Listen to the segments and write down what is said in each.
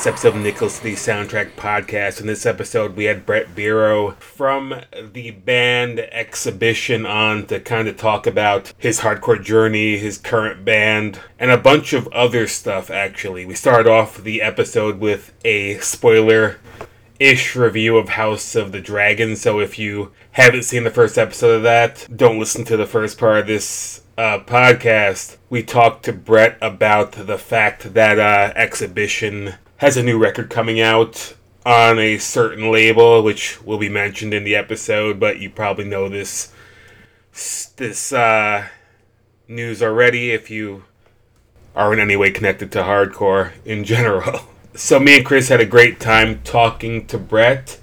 latest episode of Nickel City Soundtrack Podcast. In this episode, we had Brett Biro from the band Exhibition on to kind of talk about his hardcore journey, his current band, and a bunch of other stuff, actually. We started off the episode with a spoiler ish review of House of the Dragon, so if you haven't seen the first episode of that, don't listen to the first part of this uh, podcast, we talked to Brett about the fact that uh, Exhibition has a new record coming out on a certain label, which will be mentioned in the episode, but you probably know this this uh, news already if you are in any way connected to hardcore in general. So me and Chris had a great time talking to Brett.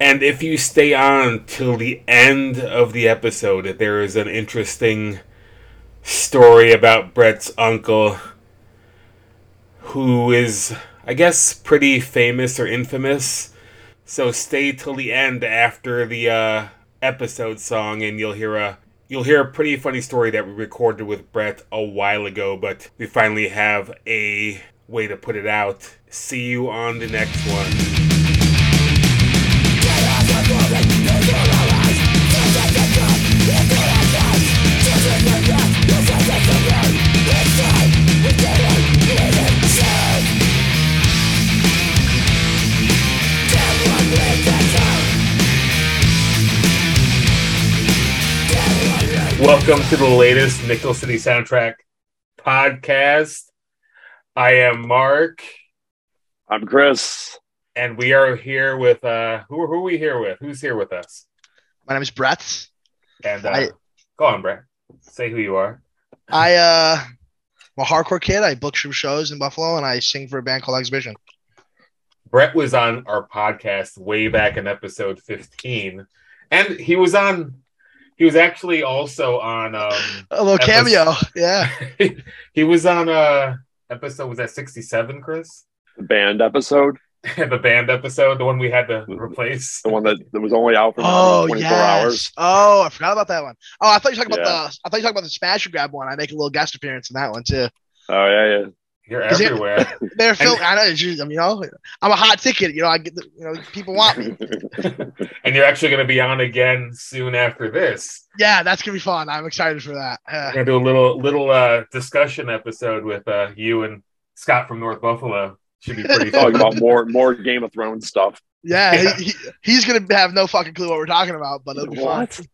And if you stay on till the end of the episode, there is an interesting story about Brett's uncle, who is, I guess, pretty famous or infamous. So stay till the end after the uh, episode song, and you'll hear a you'll hear a pretty funny story that we recorded with Brett a while ago. But we finally have a way to put it out. See you on the next one. Welcome to the latest Nickel City Soundtrack podcast. I am Mark, I'm Chris. and we are here with uh who, who are we here with? Who's here with us? My name is Brett. And uh, I- go on, Brett. Say who you are. I uh I'm a hardcore kid. I book some shows in Buffalo and I sing for a band called Exhibition. Brett was on our podcast way back in episode 15. And he was on he was actually also on um A little Epis- cameo. Yeah. he was on uh episode was that 67, Chris? The band episode, the band episode, the one we had to replace. the one that, that was only out for Oh 24 yes. hours. Oh, I forgot about that one. Oh, I thought you were talking Yeah. about the I thought you were talking about the Smash and Grab one. I make a little guest appearance in that one too. Oh yeah, yeah. You're everywhere. They're film. I know. it's just- You know, I'm a hot ticket. You know, I get. The, you know, people want me. and you're actually going to be on again soon after this. Yeah, that's gonna be fun. I'm excited for that. Uh, We're going to do a little little uh, discussion episode with uh, you and Scott from North Buffalo. Should be pretty Talking about more more Game of Thrones stuff. yeah, Yeah. He, he, he's gonna have no fucking clue what we're talking about, but it'll be What? fun.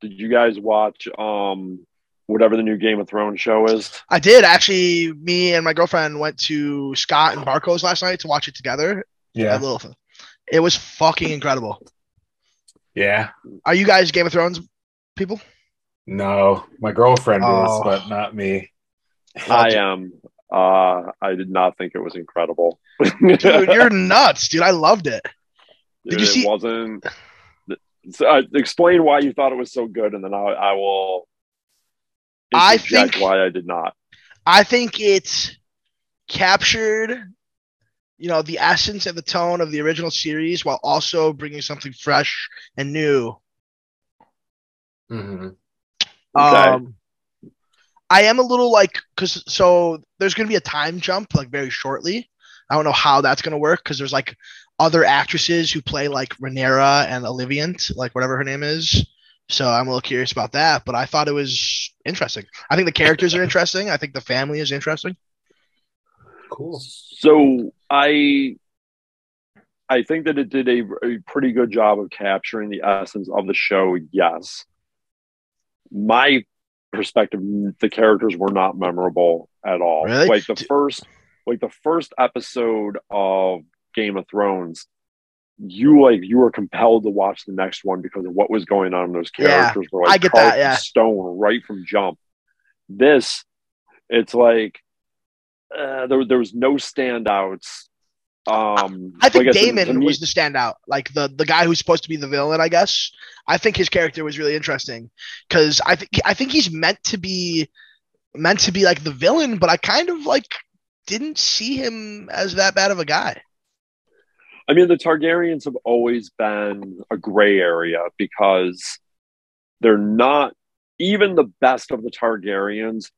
Did you guys watch um whatever the new Game of Thrones show is? I did actually. Me and my girlfriend went to Scott and Barco's last night to watch it together. A Yeah. little- It was fucking incredible. Yeah. Are you guys Game of Thrones people? No, my girlfriend is, Oh. but not me. I am. Uh, I did not think it was incredible. Dude, you're nuts, dude. I loved it. Did you it see- wasn't. So, uh, explain why you thought it was so good, and then I, I will. I interject think- why I did not. I think it captured, you know, the essence and the tone of the original series while also bringing something fresh and new. hmm Okay. Um, I am a little like because so there's gonna be a time jump like very shortly. I don't know how that's gonna work because there's like other actresses who play like Rhaenyra and Oliviant, like whatever her name is. So I'm a little curious about that, but I thought it was interesting. I think the characters are interesting. I think the family is interesting. Cool. So I I think that it did a, a pretty good job of capturing the essence of the show. Yes, my perspective, the characters were not memorable at all. Really? Like the first, like the first episode of Game of Thrones, you like you were compelled to watch the next one because of what was going on. Those Yeah, characters were like I get that, yeah. stone right from jump. This, it's like uh, there there was no standouts. Um, I think like said, to Daemon me- was the standout, like the the guy who's supposed to be the villain. I guess I think his character was really interesting because I think I think he's meant to be meant to be like the villain, but I kind of like didn't see him as that bad of a guy. I mean, the Targaryens have always been a gray area because they're not even the best of the Targaryens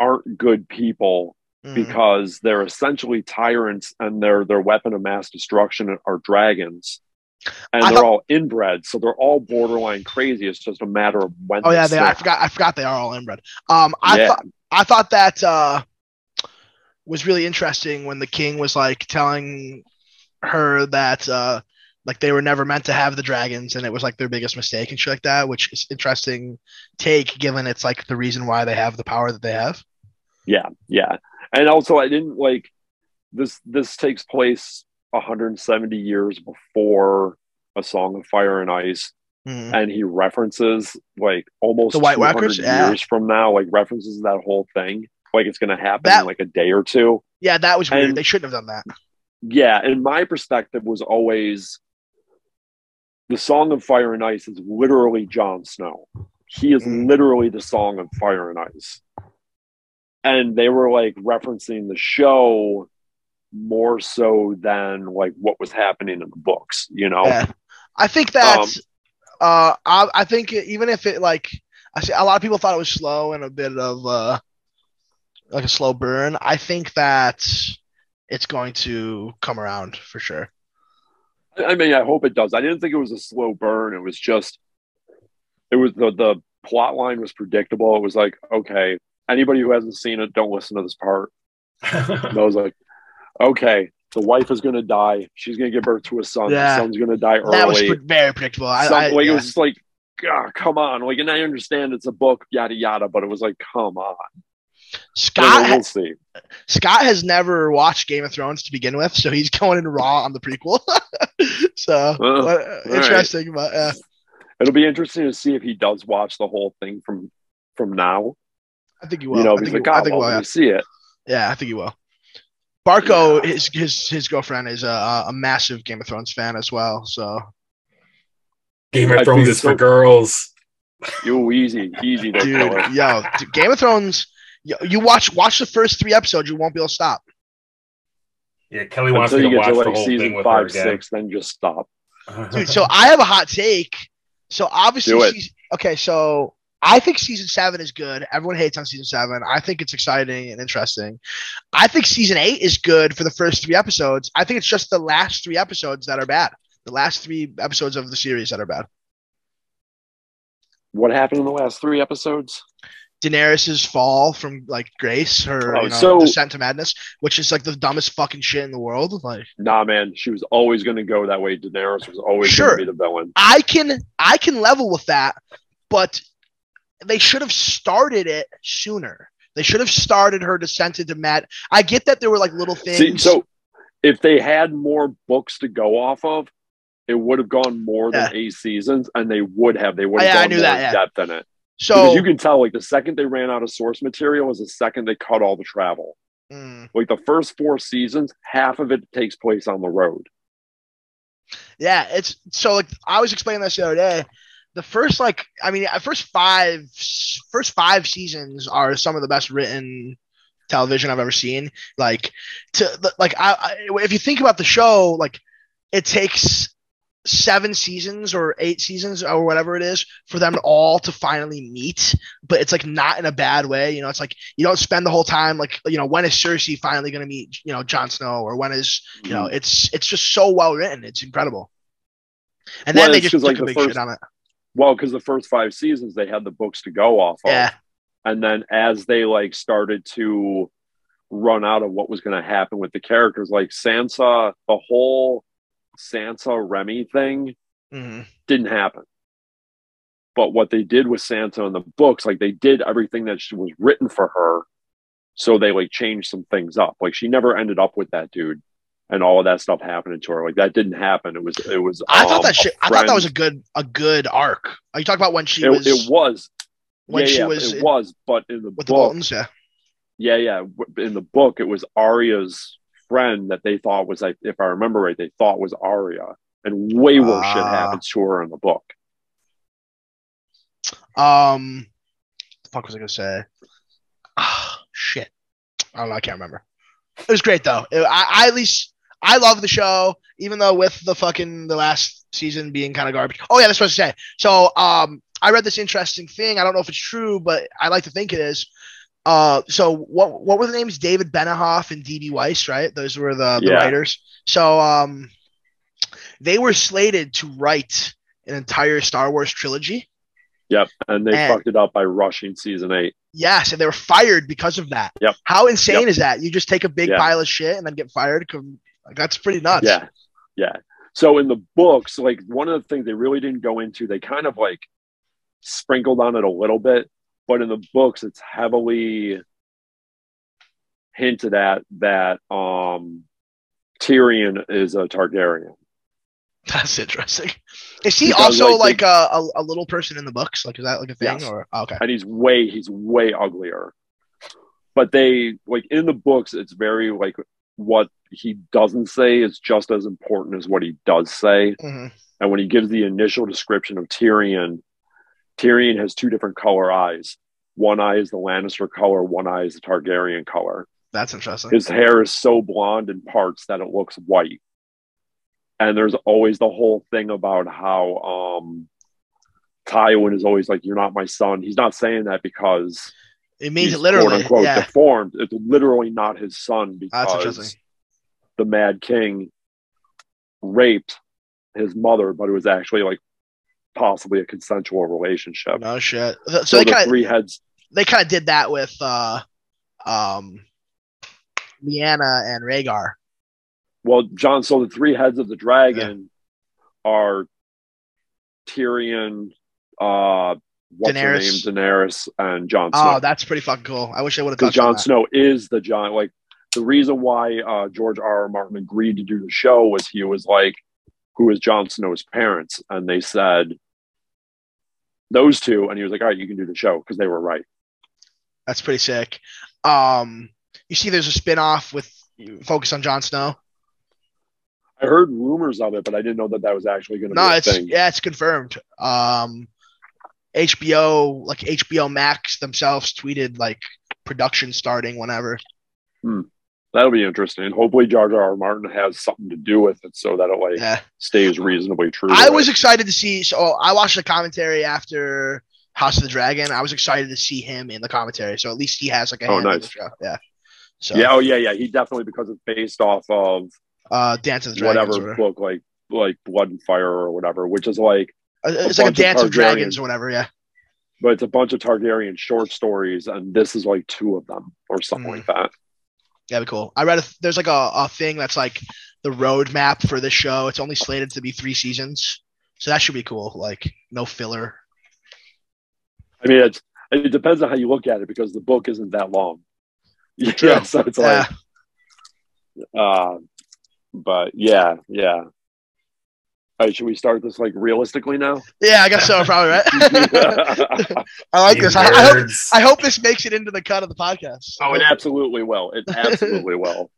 aren't good people Mhm. because they're essentially tyrants and their their weapon of mass destruction are dragons. And I they're thought- all inbred, so they're all borderline crazy. It's just a matter of when. Oh yeah, they, I forgot. I forgot they are all inbred. Um, I Yeah. thought I thought that uh, was really interesting when the king was like telling her that uh, like they were never meant to have the dragons and it was like their biggest mistake and shit like that, which is interesting take given it's like the reason why they have the power that they have. Yeah, yeah. And also I didn't like this this takes place 170 years before a song of fire and ice Mhm. and he references like almost The White 200 Walkers? Yeah. years from now like references that whole thing like it's going to happen That- in like a day or two. Yeah, that was weird. And- they shouldn't have done that. Yeah, and my perspective was always the song of fire and ice is literally Jon Snow. He is Mm. literally the song of fire and ice. And they were like referencing the show more so than like what was happening in the books, you know? Yeah. I think that Um, uh, I, I think even if it like I see a lot of people thought it was slow and a bit of uh, like a slow burn. I think that it's going to come around for sure. I mean, I hope it does. I didn't think it was a slow burn. It was just, it was the the plot line was predictable. It was like, okay, anybody who hasn't seen it, don't listen to this part. I was like, okay, the wife is going to die. She's going to give birth to a son. Yeah. The son's going to die early. That was early. pre- very predictable. I, Some- I, like yeah. it was just like, God, come on. Like, and I understand it's a book, yada yada, but it was like, come on. Scott Anyway, we'll see. Scott has never watched Game of Thrones to begin with, so he's going in raw on the prequel. so Uh, uh, interesting, but uh, It'll be interesting to see if he does watch the whole thing from from now. I think he will. you know, I he's think, like, he, I think he will. Yeah. see it. yeah, I think he will. Barco, Yeah. his his his girlfriend is a, a massive Game of Thrones fan as well. So Game of Thrones think is for girls. You easy, easy there, dude, Keller. yo, d- Game of Thrones. Yo, You watch watch the first three episodes, you won't be able to stop. Yeah, Kelly wants Until me you to get watch to the like whole thing season with five, her again. six, then just stop. dude. So I have a hot take. So obviously, Do it. season, okay. So I think season seven is good. Everyone hates on season seven. I think it's exciting and interesting. I think season eight is good for the first three episodes. I think it's just the last three episodes that are bad. The last three episodes of the series that are bad. what happened in the last three episodes? Daenerys's fall from like grace, her Oh, you know, so- descent to madness, which is like the dumbest fucking shit in the world. Like Nah, man, she was always going to go that way. Daenerys was always Sure. going to be the villain. I can I can level with that, but they should have started it sooner. They should have started her descent into mad. I get that there were like little things. See, so if they had more books to go off of, it would have gone more than eight seasons, and they would have. They would oh, have Yeah, I gone knew more that, yeah. depth in it. So because you can tell, like the second they ran out of source material was the second they cut all the travel. Mm, Like the first four seasons, half of it takes place on the road. yeah, it's so like I was explaining this the other day. The first like I mean, uh, first five first five seasons are some of the best written television I've ever seen. Like to like I, I if you think about the show, like it takes seven seasons or eight seasons or whatever it is for them all to finally meet but it's like not in a bad way you know? It's like you don't spend the whole time like you know when is cersei finally going to meet you know Jon snow or when is you know mm-hmm. it's it's just so well written it's incredible. And Well, then they just took like, a the big first- shit on it. Well, because the first five seasons they had the books to go off of. yeah. And then as they like started to run out of what was going to happen with the characters, like Sansa, the whole Sansa Ramsay thing hmm didn't happen. But what they did with Sansa in the books, like they did everything that she was written for her. So they like changed some things up. Like she never ended up with that dude and all of that stuff happening to her. Like that didn't happen. It was, it was, i thought um, that shit i thought that was a good a good arc are you talking about when she it, was it was, when yeah, she yeah, was it in- was, but in the the book, boltons yeah Yeah, yeah. In the book, it was Arya's friend that they thought was like, if I remember right, they thought was Arya, and way worse shit Ah. happens to her in the book. Um, the fuck was I gonna say? Ah, shit. I don't know. I can't remember. It was great though. It- I, I at least I love the show, even though with the fucking the last season being kind of garbage. Oh yeah, that's what I was supposed to say. So um, I read this interesting thing. I don't know if it's true, but I like to think it is. Uh, so what what were the names? David Benioff and D.B. Weiss, right? Those were the, the Yeah. writers. So um, they were slated to write an entire Star Wars trilogy. Yep. And they And- fucked it up by rushing season eight. Yes, and they were fired because of that. Yep. How insane Yep. is that? You just take a big Yeah. pile of shit and then get fired. Like, that's pretty nuts. Yeah. Yeah. So in the books, like one of the things they really didn't go into, they kind of like sprinkled on it a little bit, but in the books, it's heavily hinted at that um Tyrion is a Targaryen. That's interesting. Is he Because, also like, like, a, a, a little person in the books? Like, is that like a thing? Yes. Or oh, okay, and he's way he's way uglier but they like in the books it's very like what he doesn't say is just as important as what he does say hmm and when he gives the initial description of tyrion tyrion has two different color eyes one eye is the lannister color one eye is the targaryen color that's interesting. his hair is so blonde in parts that it looks white and there's always the whole thing about how um Tywin is always like, "You're not my son." He's not saying that because It means he's it literally. quote unquote yeah, deformed. It's literally not his son because the Mad King raped his mother, but it was actually like possibly a consensual relationship. no shit. So, So, they the kind of three heads, they kind of did that with uh, um, Lyanna and Rhaegar. well, John. So the three heads of the dragon are Tyrion, uh, what's her name, Daenerys. Daenerys, and Jon Snow. Oh, that's pretty fucking cool. I wish I would have because Jon. Snow is the John. Like the reason why uh, George R. R. Martin agreed to do the show was he was like, "Who is Jon Snow's parents?" And they said those two, and he was like, "All right, you can do the show," because they were right. That's pretty sick. Um, you see, there's a spin-off with focus on Jon Snow. I heard rumors of it, but I didn't know that that was actually going to No, be a it's thing. yeah, it's confirmed. Um, HBO, like HBO Max themselves, tweeted like production starting whenever. That'll be interesting. Hopefully, George R. R. Martin has something to do with it, so that it like Yeah, stays reasonably true. I it. was excited to see. So I watched the commentary after House of the Dragon. I was excited to see him in the commentary. So at least he has like a Oh, hand in nice. the show. Yeah. So Yeah, oh yeah, yeah. He definitely because it's based off of uh, Dance of the Dragons. whatever or- book, like like Blood and Fire or whatever, which is like Uh, it's like a bunch of Dance of, Dragons or whatever. Yeah. but it's a bunch of Targaryen short stories, and this is like two of them or something Mm. like that. Yeah, be cool. I read a, there's like a, a thing that's like the roadmap for this show. It's only slated to be three seasons, so that should be cool. Like no filler. I mean, it's it depends on how you look at it because the book isn't that long. Yeah, so it's Yeah. like, uh, but yeah, yeah. All right, should we start this like realistically now? Yeah, I guess so. Probably right. oh, I like You this. I, I hope. I hope this makes it into the cut of the podcast. Oh, it absolutely will. It absolutely will.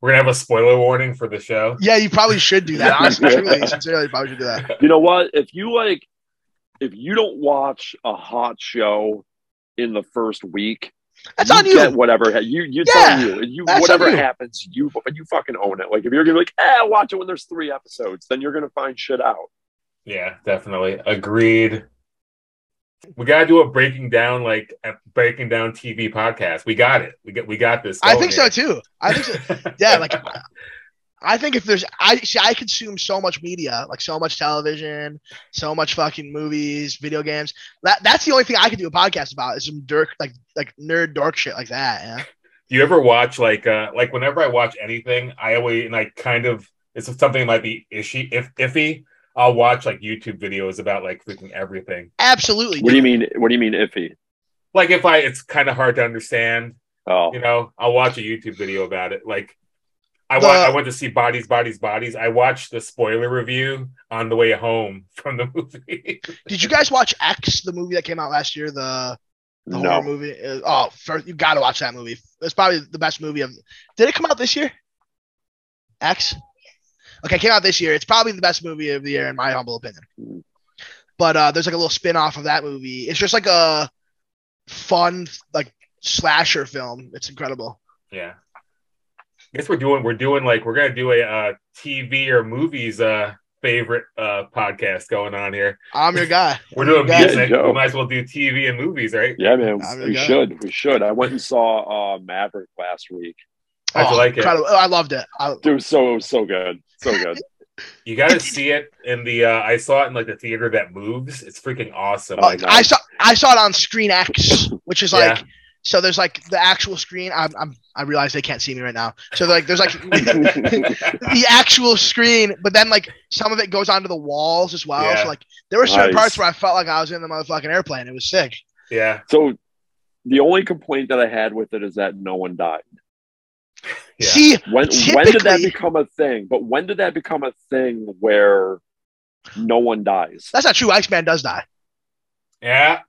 We're gonna have a spoiler warning for the show. yeah, you probably should do that. Honestly, truly, sincerely, you probably should do that. You know what? If you like, if you don't watch a hot show in the first week, That's on you. Get whatever you you Yeah, tell you you whatever on you. happens you you fucking own it. Like if you're gonna be like, eh, watch it when there's three episodes, then you're gonna find shit out. Yeah, definitely. Agreed. We gotta do a breaking down like a breaking down TV podcast. We got it. We got we got this. I going think so too. I think so. Yeah, like I think if there's I see I consume so much media, like so much television, so much fucking movies, video games. That that's the only thing I could do a podcast about is some dork like like nerd dork shit like that. Yeah. Do you ever watch like uh like whenever I watch anything, I always and I kind of it's something that might be ishy if iffy. I'll watch like YouTube videos about like freaking everything. Absolutely. What do you mean? What do you mean iffy? Like if I it's kind of hard to understand, Oh, you know, I'll watch a YouTube video about it. Like I The- wa- I went to see Bodies, Bodies, Bodies. I watched the spoiler review on the way home from the movie. Did you guys watch X, the movie that came out last year? The the no. horror movie. Uh, Oh, first, you got to watch that movie. It's probably the best movie of. Did it come out this year? X. Okay, came out this year. It's probably the best movie of the year in my humble opinion. But uh, there's like a little spin off of that movie. It's just like a fun like slasher film. It's incredible. yeah. Guess we're doing we're doing like we're gonna do a uh, TV or movies uh favorite uh podcast going on here. I'm your guy. We're I'm doing your guy. music. Joe. we might as well do TV and movies, right? Yeah, man, I'm we gonna- should. We should. I went and saw uh, Maverick last week. How'd you like it? incredible. Oh, I loved it. I, It was so it was so good, so good. You got to see it in the. uh I saw it in like the theater that moves. It's freaking awesome. oh, Like, I saw I saw it on Screen X, which is like Yeah. So. There's like the actual screen. I'm, I'm I realize they can't see me right now. So like there's like the actual screen, but then like some of it goes onto the walls as well. Yeah. So like there were certain Nice. parts where I felt like I was in the motherfucking airplane. It was sick. yeah, So the only complaint that I had with it is that no one died. Yeah. See, When when did that become a thing? But when did that become a thing where no one dies? that's not true. Iceman does die. yeah.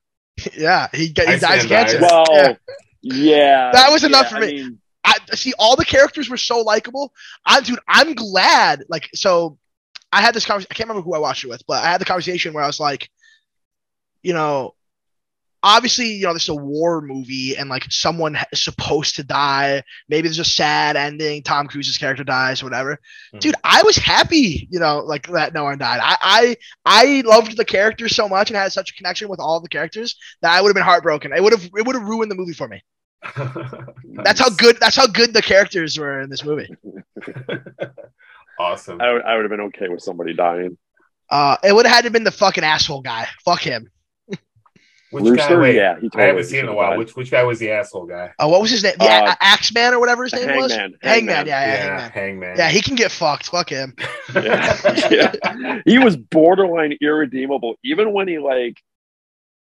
Yeah, he, he Iceman dies of cancer. Well, Yeah. yeah. That was enough yeah, for I me. mean, I see all the characters were so likable. I dude, I'm glad. Like, so I had this conversation. I can't remember who I watched it with, but I had the conversation where I was like, you know, obviously, you know, this is a war movie, and like someone is supposed to die. Maybe there's a sad ending. Tom Cruise's character dies, or whatever. Mhm. Dude, I was happy, you know, like that no one died. I, I I loved the characters so much and had such a connection with all the characters that I would have been heartbroken. It would have it would have ruined the movie for me. That's how good that's how good the characters were in this movie. awesome. I, would- I would have been okay with somebody dying. Uh, it would have had to been the fucking asshole guy. Fuck him. Which guy? Wait, yeah, he I haven't seen in a while. died. Which which guy was the asshole guy? Uh, what was his name? The Uh, Axeman or whatever his name was. Hangman, Hangman. Yeah, yeah, Yeah, Hangman. Hangman. Yeah, he can get fucked. Fuck him. Yeah. yeah. He was borderline irredeemable. Even when he like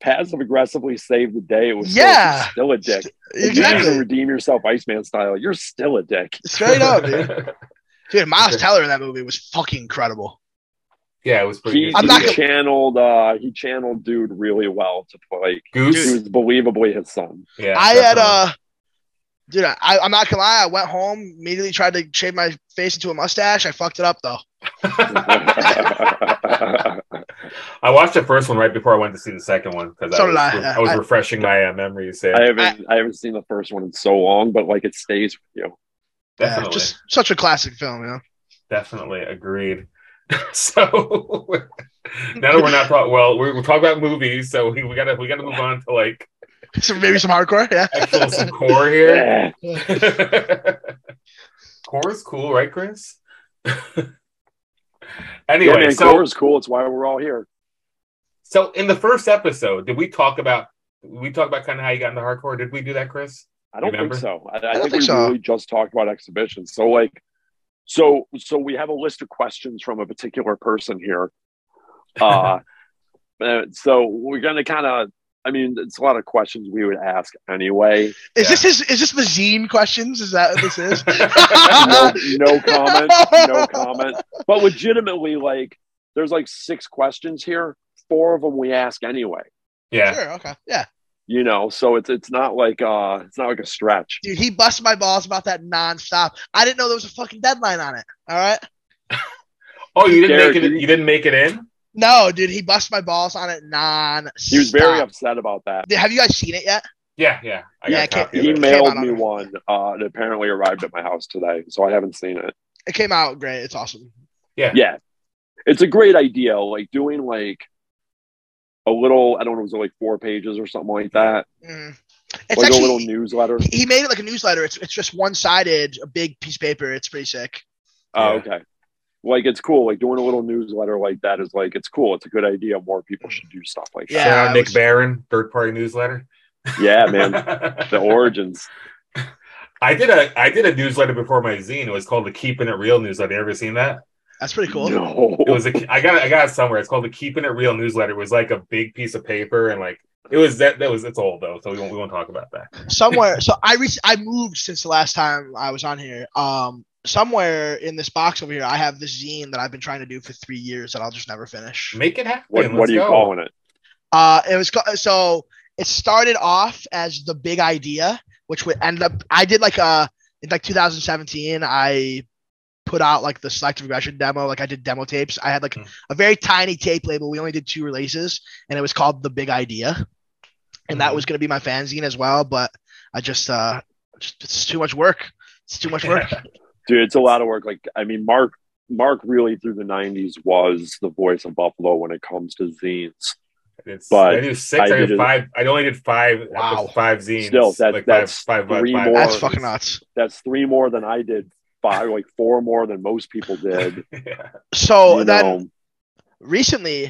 passive aggressively saved the day, it was Yeah. he's still a dick. If you Exactly. can redeem yourself Iceman style, you're still a dick. Straight up, dude. Dude, Miles Teller in that movie was fucking incredible. Yeah, it was pretty. He, good. I'm he not gonna- channeled uh he channeled dude really well to like he Goose. was believably his son. Yeah, I had definitely. uh dude, I, I'm not gonna lie, I went home, immediately tried to shave my face into a mustache. I fucked it up though. I watched the first one right before I went to see the second one because So I, was, I. I was I- refreshing my uh, memories. Yeah, I haven't I, haven't seen the first one in so long, but like it stays with you. Yeah, definitely, just such a classic film, you know. definitely agreed. so now that we're not talking, well, we're, we're talking about movies, so we, we gotta we gotta move on to like So maybe some hardcore, yeah. actual some core here. Yeah. core is cool, right, Chris? Yeah, anyway, man, so core is cool. It's why we're all here. so in the first episode, did we talk about we talk about kind of how you got into hardcore? Did we do that, Chris? I don't Remember? think so. I, I, don't think, think we so. really just talked about exhibitions. So like, so so we have a list of questions from a particular person here. Uh, uh, so we're gonna kind of. I mean, it's a lot of questions we would ask anyway. Is Yeah. this his is this the zine questions? Is that what this is? no, no comment. No comment. But legitimately, like, there's like six questions here. Four of them we ask anyway. Yeah, Sure, okay. Yeah. You know, so it's it's not like uh it's not like a stretch. Dude, he busted my balls about that nonstop. I didn't know there was a fucking deadline on it. All right. Oh, you didn't Derek, make it. did You didn't make it in. No, dude, he busted my balls on it non. He was very upset about that. Have you guys seen it yet? Yeah, yeah. I Yeah, I got can't- He it. mailed out on me one. Uh, it apparently arrived at my house today, so I haven't seen it. It came out great. It's awesome. Yeah yeah, it's a great idea. Like doing like a little. I don't know, it was like four pages or something like that. Mm. It's like actually a little newsletter. he made it like a newsletter. It's it's just one sided, a big piece of paper. It's pretty sick. Oh, Yeah. okay. Like it's cool. Like doing a little newsletter like that is like it's cool. It's a good idea. More people should do stuff like Yeah, Shout I out Nick was- Barron, third party newsletter. Yeah, man. the origins. I did a I did a newsletter before my zine. It was called the Keeping It Real newsletter. You ever seen that? That's pretty cool. No. It was a I got it I got it somewhere. It's called the Keeping It Real newsletter. It was like a big piece of paper and like it was that that was it's old though, so we won't we won't talk about that. Somewhere. So I re- I moved since the last time I was on here. Um, somewhere in this box over here, I have this zine that I've been trying to do for three years that I'll just never finish. Make it happen. What, what are you go. calling it? Uh, it was ca- so it started off as the big idea, which would end up. I did like a in like 2017. I put out like the selective regression demo. Like I did demo tapes. I had like Hmm. a very tiny tape label. We only did two releases, and it was called the Big Idea, and that Mhm. was going to be my fanzine as well. But I just uh, just, it's too much work. It's too much work. dude, it's a lot of work. Like, I mean, Mark Mark really through the '90s was the voice of Buffalo when it comes to zines. It's, But I do six. I, I did did five. I only did five. Wow. Five zines. Still, that- like that's five, five, three five, more. That's fucking nuts. That's three more than I did. Five, like four more than most people did. yeah. So you then know. recently,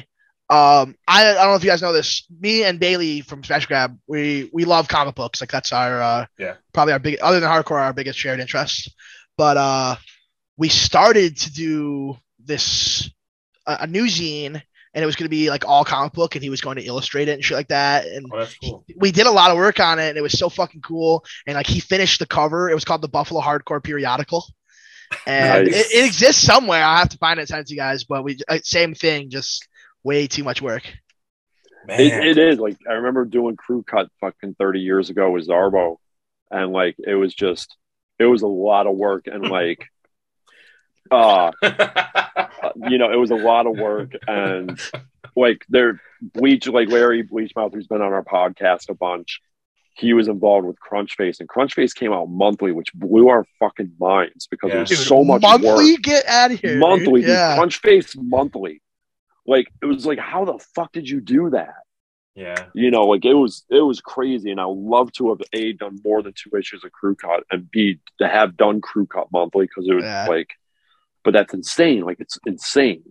um, I, I don't know if you guys know this. Me and Bailey from Smash Grab, we we love comic books. Like that's our uh, Yeah. probably our big other than hardcore, our biggest shared interest. But uh, we started to do this a, a new zine, and it was going to be like all comic book, and he was going to illustrate it and shit like that. And Oh, that's cool. we did a lot of work on it, and it was so fucking cool. And like he finished the cover. It was called the Buffalo Hardcore Periodical, and Nice. it, it exists somewhere. I'll have to find it and send it to you guys. But we uh, same thing, just way too much work. Man. It, it is like I remember doing crew cut fucking 30 years ago with Zarbo, and like it was just it was a lot of work and like uh you know it was a lot of work and like they're bleach like Larry Bleachmouth who's been on our podcast a bunch he was involved with Crunchface and Crunchface came out monthly which blew our fucking minds because Yeah. it was Dude, so much monthly. work Get out of here. monthly dude. Yeah. Crunchface monthly like it was like how the fuck did you do that yeah. you know, like it was it was crazy, and I would love to have a done more than two issues of crew cut, and b to have done crew cut monthly because it was Yeah. like, but that's insane. Like it's insane.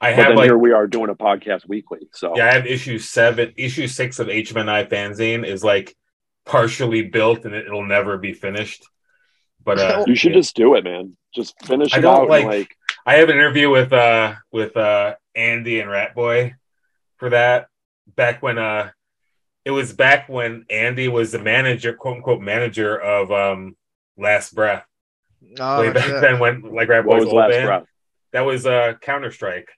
I But have then like here we are doing a podcast weekly. So yeah. I have issue seven. Issue six of HMNI fanzine is like partially built and it, it'll never be finished. But uh, you should yeah. just do it, man. Just finish I it don't out. like- and like I have an interview with uh with uh Andy and Ratboy for that back when uh it was back when Andy was the manager quote unquote manager of um Last Breath. Oh, Way back shit. then when like Rat Boy's was old last band. breath? That was uh Counter Strike.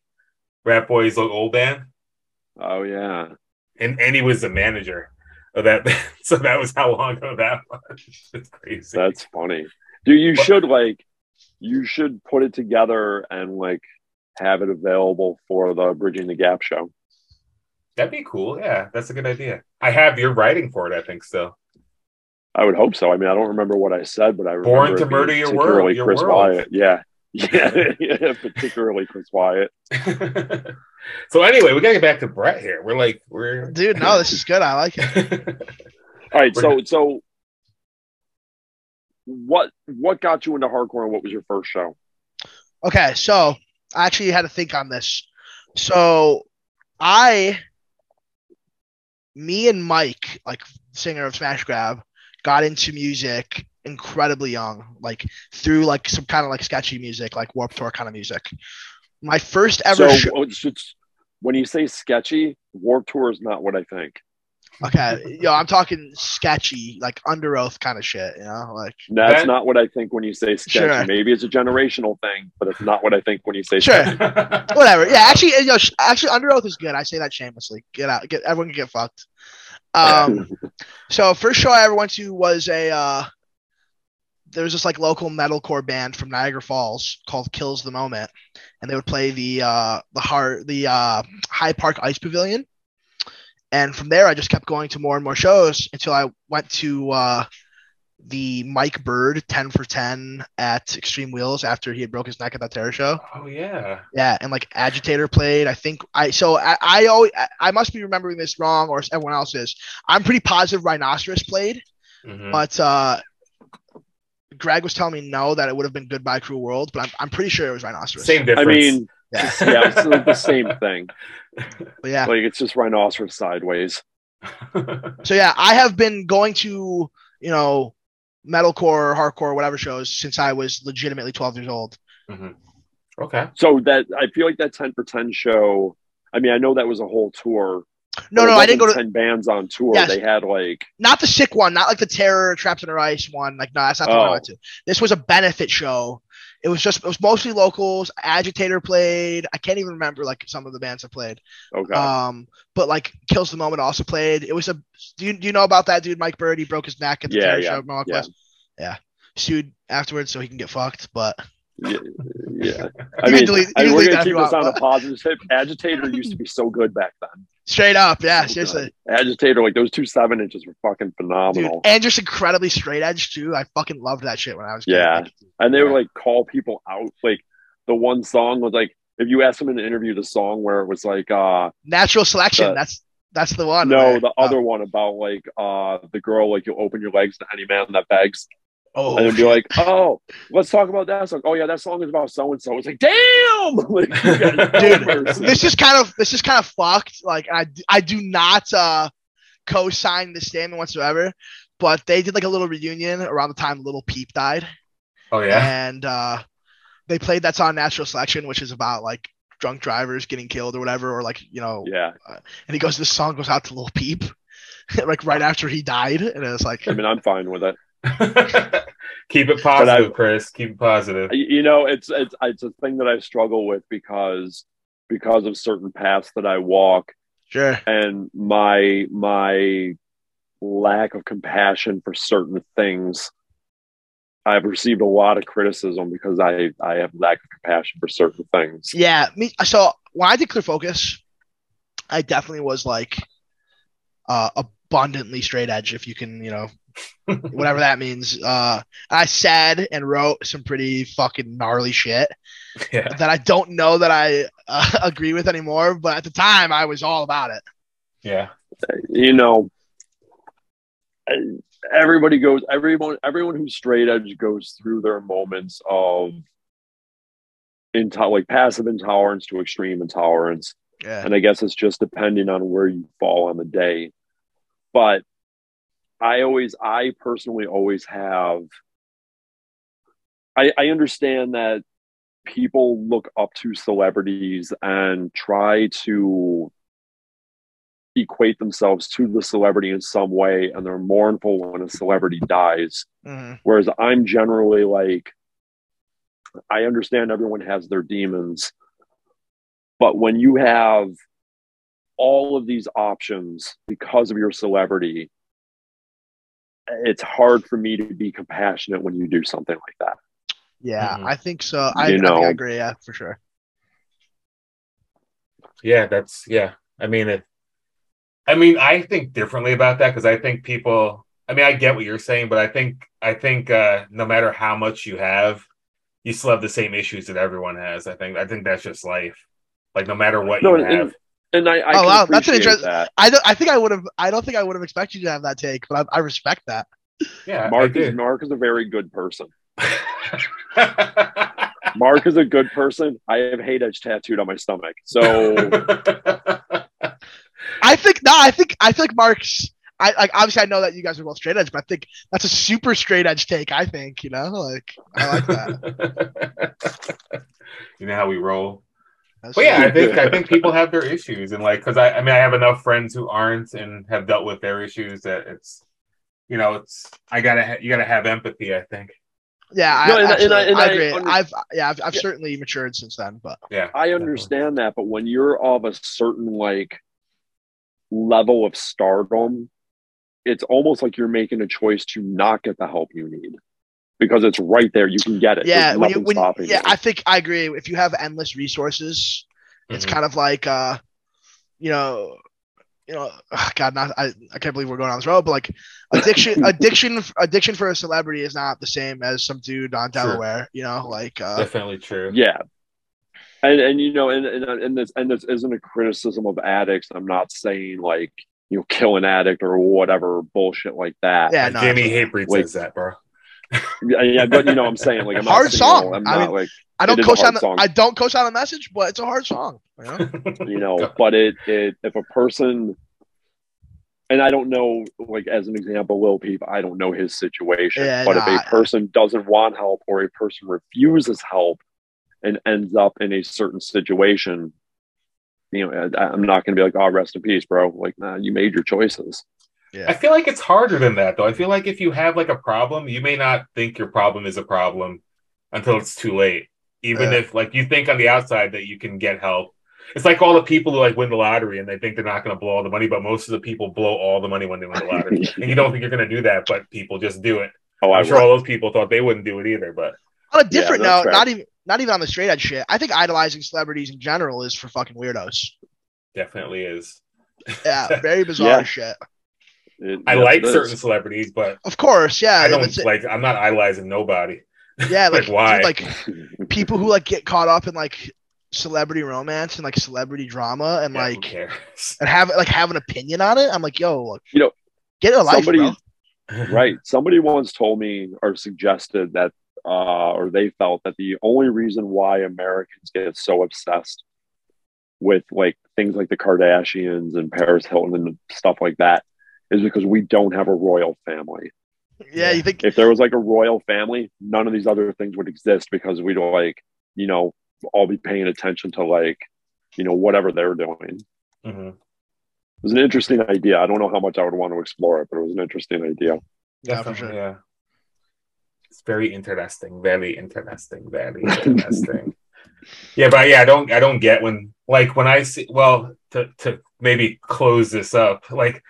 Rat Boy's old band. Oh yeah, And and he was the manager of that band. So that was how long ago that was. It's crazy. that's funny, dude. You What- should like you should put it together and like have it available for the Bridging the Gap show. That'd be cool. Yeah, that's a good idea. I have your writing for it, I think still. I would hope so. I mean, I don't remember what I said, but I remember Born to murder your world- your Chris world. Wyatt. Yeah, yeah, yeah, particularly Chris Wyatt. so anyway, we gotta get back to Brett here. We're like we're Dude, no, this is good. I like it. All right, We're so so what what got you into hardcore, and what was your first show? Okay, so I actually had to think on this. So I, me and Mike, like singer of Smash Grab, got into music incredibly young, like through like some kind of like sketchy music, like Warped Tour kind of music. My first ever so show. it's just- when you say sketchy, Warped Tour is not what I think. Okay, yo, I'm talking sketchy, like Under Oath kind of shit, you know, like That's That- not what I think when you say sketchy. Sure. Maybe it's a generational thing, but it's not what I think when you say Sure. sketchy. whatever. Yeah, actually, you know, actually, Under Oath is good. I say that shamelessly. Get out. Get everyone can get fucked. Um, so first show I ever went to was a uh, there was this like local metalcore band from Niagara Falls called Kills the Moment, and they would play the uh, the heart the uh, Hyde Park Ice Pavilion. And from there, I just kept going to more and more shows until I went to uh, the Mike Bird 10 for 10 at Extreme Wheels after he had broke his neck at that terror show. oh yeah. Yeah, and like Agitator played. I think I so I, I always I- must be remembering this wrong, or everyone else is. I'm pretty positive Rhinoceros played, Mhm. but uh, Greg was telling me no that it would have been Goodbye Cruel World, but I'm, I'm pretty sure it was Rhinoceros. Same difference. I mean, Yeah, yeah, it's like the same thing. but yeah. Like it's just rhinoceros sideways. So yeah, I have been going to you know metalcore, hardcore, whatever shows since I was legitimately 12 years old. Mhm. Okay. So that I feel like that ten for ten show. I mean, I know that was a whole tour. No, no, I didn't go to ten bands on tour. Yes. They had like not the sick one, not like the Terror Trapped Under Ice one. Like no, that's not the one I Oh. went to. This was a benefit show. It was just it was mostly locals. Agitator played. I can't even remember like some of the bands that played. okay. Um, but like Kills the Moment also played. It was a. Do you do you know about that dude, Mike Bird? He broke his neck at the Yeah, Terror yeah, show. yeah. West. yeah. Sued afterwards so he can get fucked. But yeah, yeah. I mean, delete- I mean, we're gonna keep this on want, a positive tip. Agitator used to be so good back then. Straight up, yeah, seriously. Agitator, like those two seven inches were fucking Dude, phenomenal. and just incredibly straight edge too. I fucking loved that shit when I was kid. Yeah. And they would like call people out. Like the one song was like, if you asked them in an interview, the song where it was like, uh, natural selection. The- that's that's the one. no, where- the oh, other one about like, uh, the girl, like you open your legs to any man that begs. Oh, and then be like, oh, let's talk about that song. Oh, yeah, that song is about so and so. It's like, damn! like, Dude, this is kind of this is kind of fucked. Like I I do not uh co-sign this statement whatsoever. But they did like a little reunion around the time Lil Peep died, Oh yeah. and uh they played that song Natural Selection, which is about like drunk drivers getting killed or whatever, or like you know. yeah. And he goes, "This song goes out to Lil Peep." like right after he died, and it was like, I mean, I'm fine with it. Keep it positive, I- Chris. Keep it positive. You- You know, it's it's it's a thing that I struggle with because because of certain paths that I walk sure, and my my lack of compassion for certain things. I've received a lot of criticism because I I have lack of compassion for certain things. yeah. Me, so when I did Clear Focus, I definitely was like uh, abundantly straight edge, if you can, you know, whatever that means. Uh, I said and wrote some pretty fucking gnarly shit Yeah. that I don't know that I uh, agree with anymore. But at the time, I was all about it. Yeah. You know, everybody goes everyone everyone who's straight edge goes through their moments of into like passive intolerance to extreme intolerance Yeah, and i guess it's just depending on where you fall on the day but i always i personally always have i i understand that people look up to celebrities and try to equate themselves to the celebrity in some way and they're mournful when a celebrity dies Mhm. whereas i'm generally like i understand everyone has their demons but when you have all of these options because of your celebrity it's hard for me to be compassionate when you do something like that yeah, Mhm. I think so. I, You I know. I agree. Yeah, for sure. Yeah, that's yeah. I mean it. I mean, I think differently about that because I think people. I mean, I get what you're saying, but I think I think uh, no matter how much you have, you still have the same issues that everyone has. I think I think that's just life. Like no matter what No, you and- have. And i, I Oh, wow, that's an appreciate interest- that I don't. I think I would have. I don't think I would have expected you to have that take, but I, I respect that. Yeah, mark is mark is a very good person mark is a good person i have hate edge tattooed on my stomach so I think no. I think I think Mark's. I like obviously I know that you guys are both straight edge, but I think that's a super straight edge take. I think you know, like I like that. you know how we roll. That's But yeah, I think I think people have their issues, and like, because I, I mean, I have enough friends who aren't and have dealt with their issues that it's, you know, it's I gotta ha- you gotta have empathy. I think. yeah, I, No, and I- and absolutely, I- and I I agree. under- I've yeah, I've, I've Yeah. certainly matured since then, but Yeah, I understand that, but when you're of a certain like level of stardom, it's almost like you're making a choice to not get the help you need because it's right there. You can get it. yeah, when you, nothing when, stopping yeah, you. I think I agree. If you have endless resources, it's Mhm. kind of like uh, you know, you know, ugh, God, not I, I can't believe we're going on this road, but like addiction, addiction, addiction for a celebrity is not the same as some dude on True. Delaware. You know, like uh, definitely true. yeah. And and you know, and, and and this and this isn't a criticism of addicts. I'm not saying like you know kill an addict or whatever bullshit like that. yeah, no, Jamie absolutely. Says that, bro. Yeah, yeah, but you know, what I'm saying like I'm Hard song. I'm I not mean- like I don't is a The, song. I don't co-sign a message, but it's a hard song. You know? you know but it it if a person and i don't know like as an example lil peep i don't know his situation Yeah, but if a person doesn't want help or a person refuses help and ends up in a certain situation you know I, i'm not going to be like oh rest in peace bro like nah you made your choices I feel like it's harder than that, though. I feel like if you have like a problem, you may not think your problem is a problem until it's too late. Even Yeah. if like you think on the outside that you can get help. It's like all the people who like win the lottery and they think they're not going to blow all the money, but most of the people blow all the money when they win the lottery. and you don't think you're going to do that, but people just do it. oh i I'm sure all those people thought they wouldn't do it either, but On a different that's note, fair. not even not even on the straight edge shit. I think idolizing celebrities in general is for fucking weirdos. definitely is. Yeah, very bizarre Yeah. shit. It- I yes, like certain celebrities, but Of course, yeah. I don't like. I'm not idolizing nobody. yeah, like, like, why? dude, like people who like get caught up in like celebrity romance and like celebrity drama and Yeah, like cares? and have like have an opinion on it. I'm like, yo, look, You know, get a life, somebody bro. right somebody once told me or suggested that uh or they felt that the only reason why americans get so obsessed with like things like the kardashians and paris hilton and stuff like that is because we don't have a royal family Yeah, you think if there was like a royal family none of these other things would exist because we'd like you know all be paying attention to like you know whatever they're doing it Mhm. was an interesting idea i don't know how much i would want to explore it but it was an interesting idea Yeah, for sure. yeah. It's very interesting. Very interesting. Very interesting. yeah, but yeah, I don't. I don't get when like when I see. Well, to to maybe close this up, like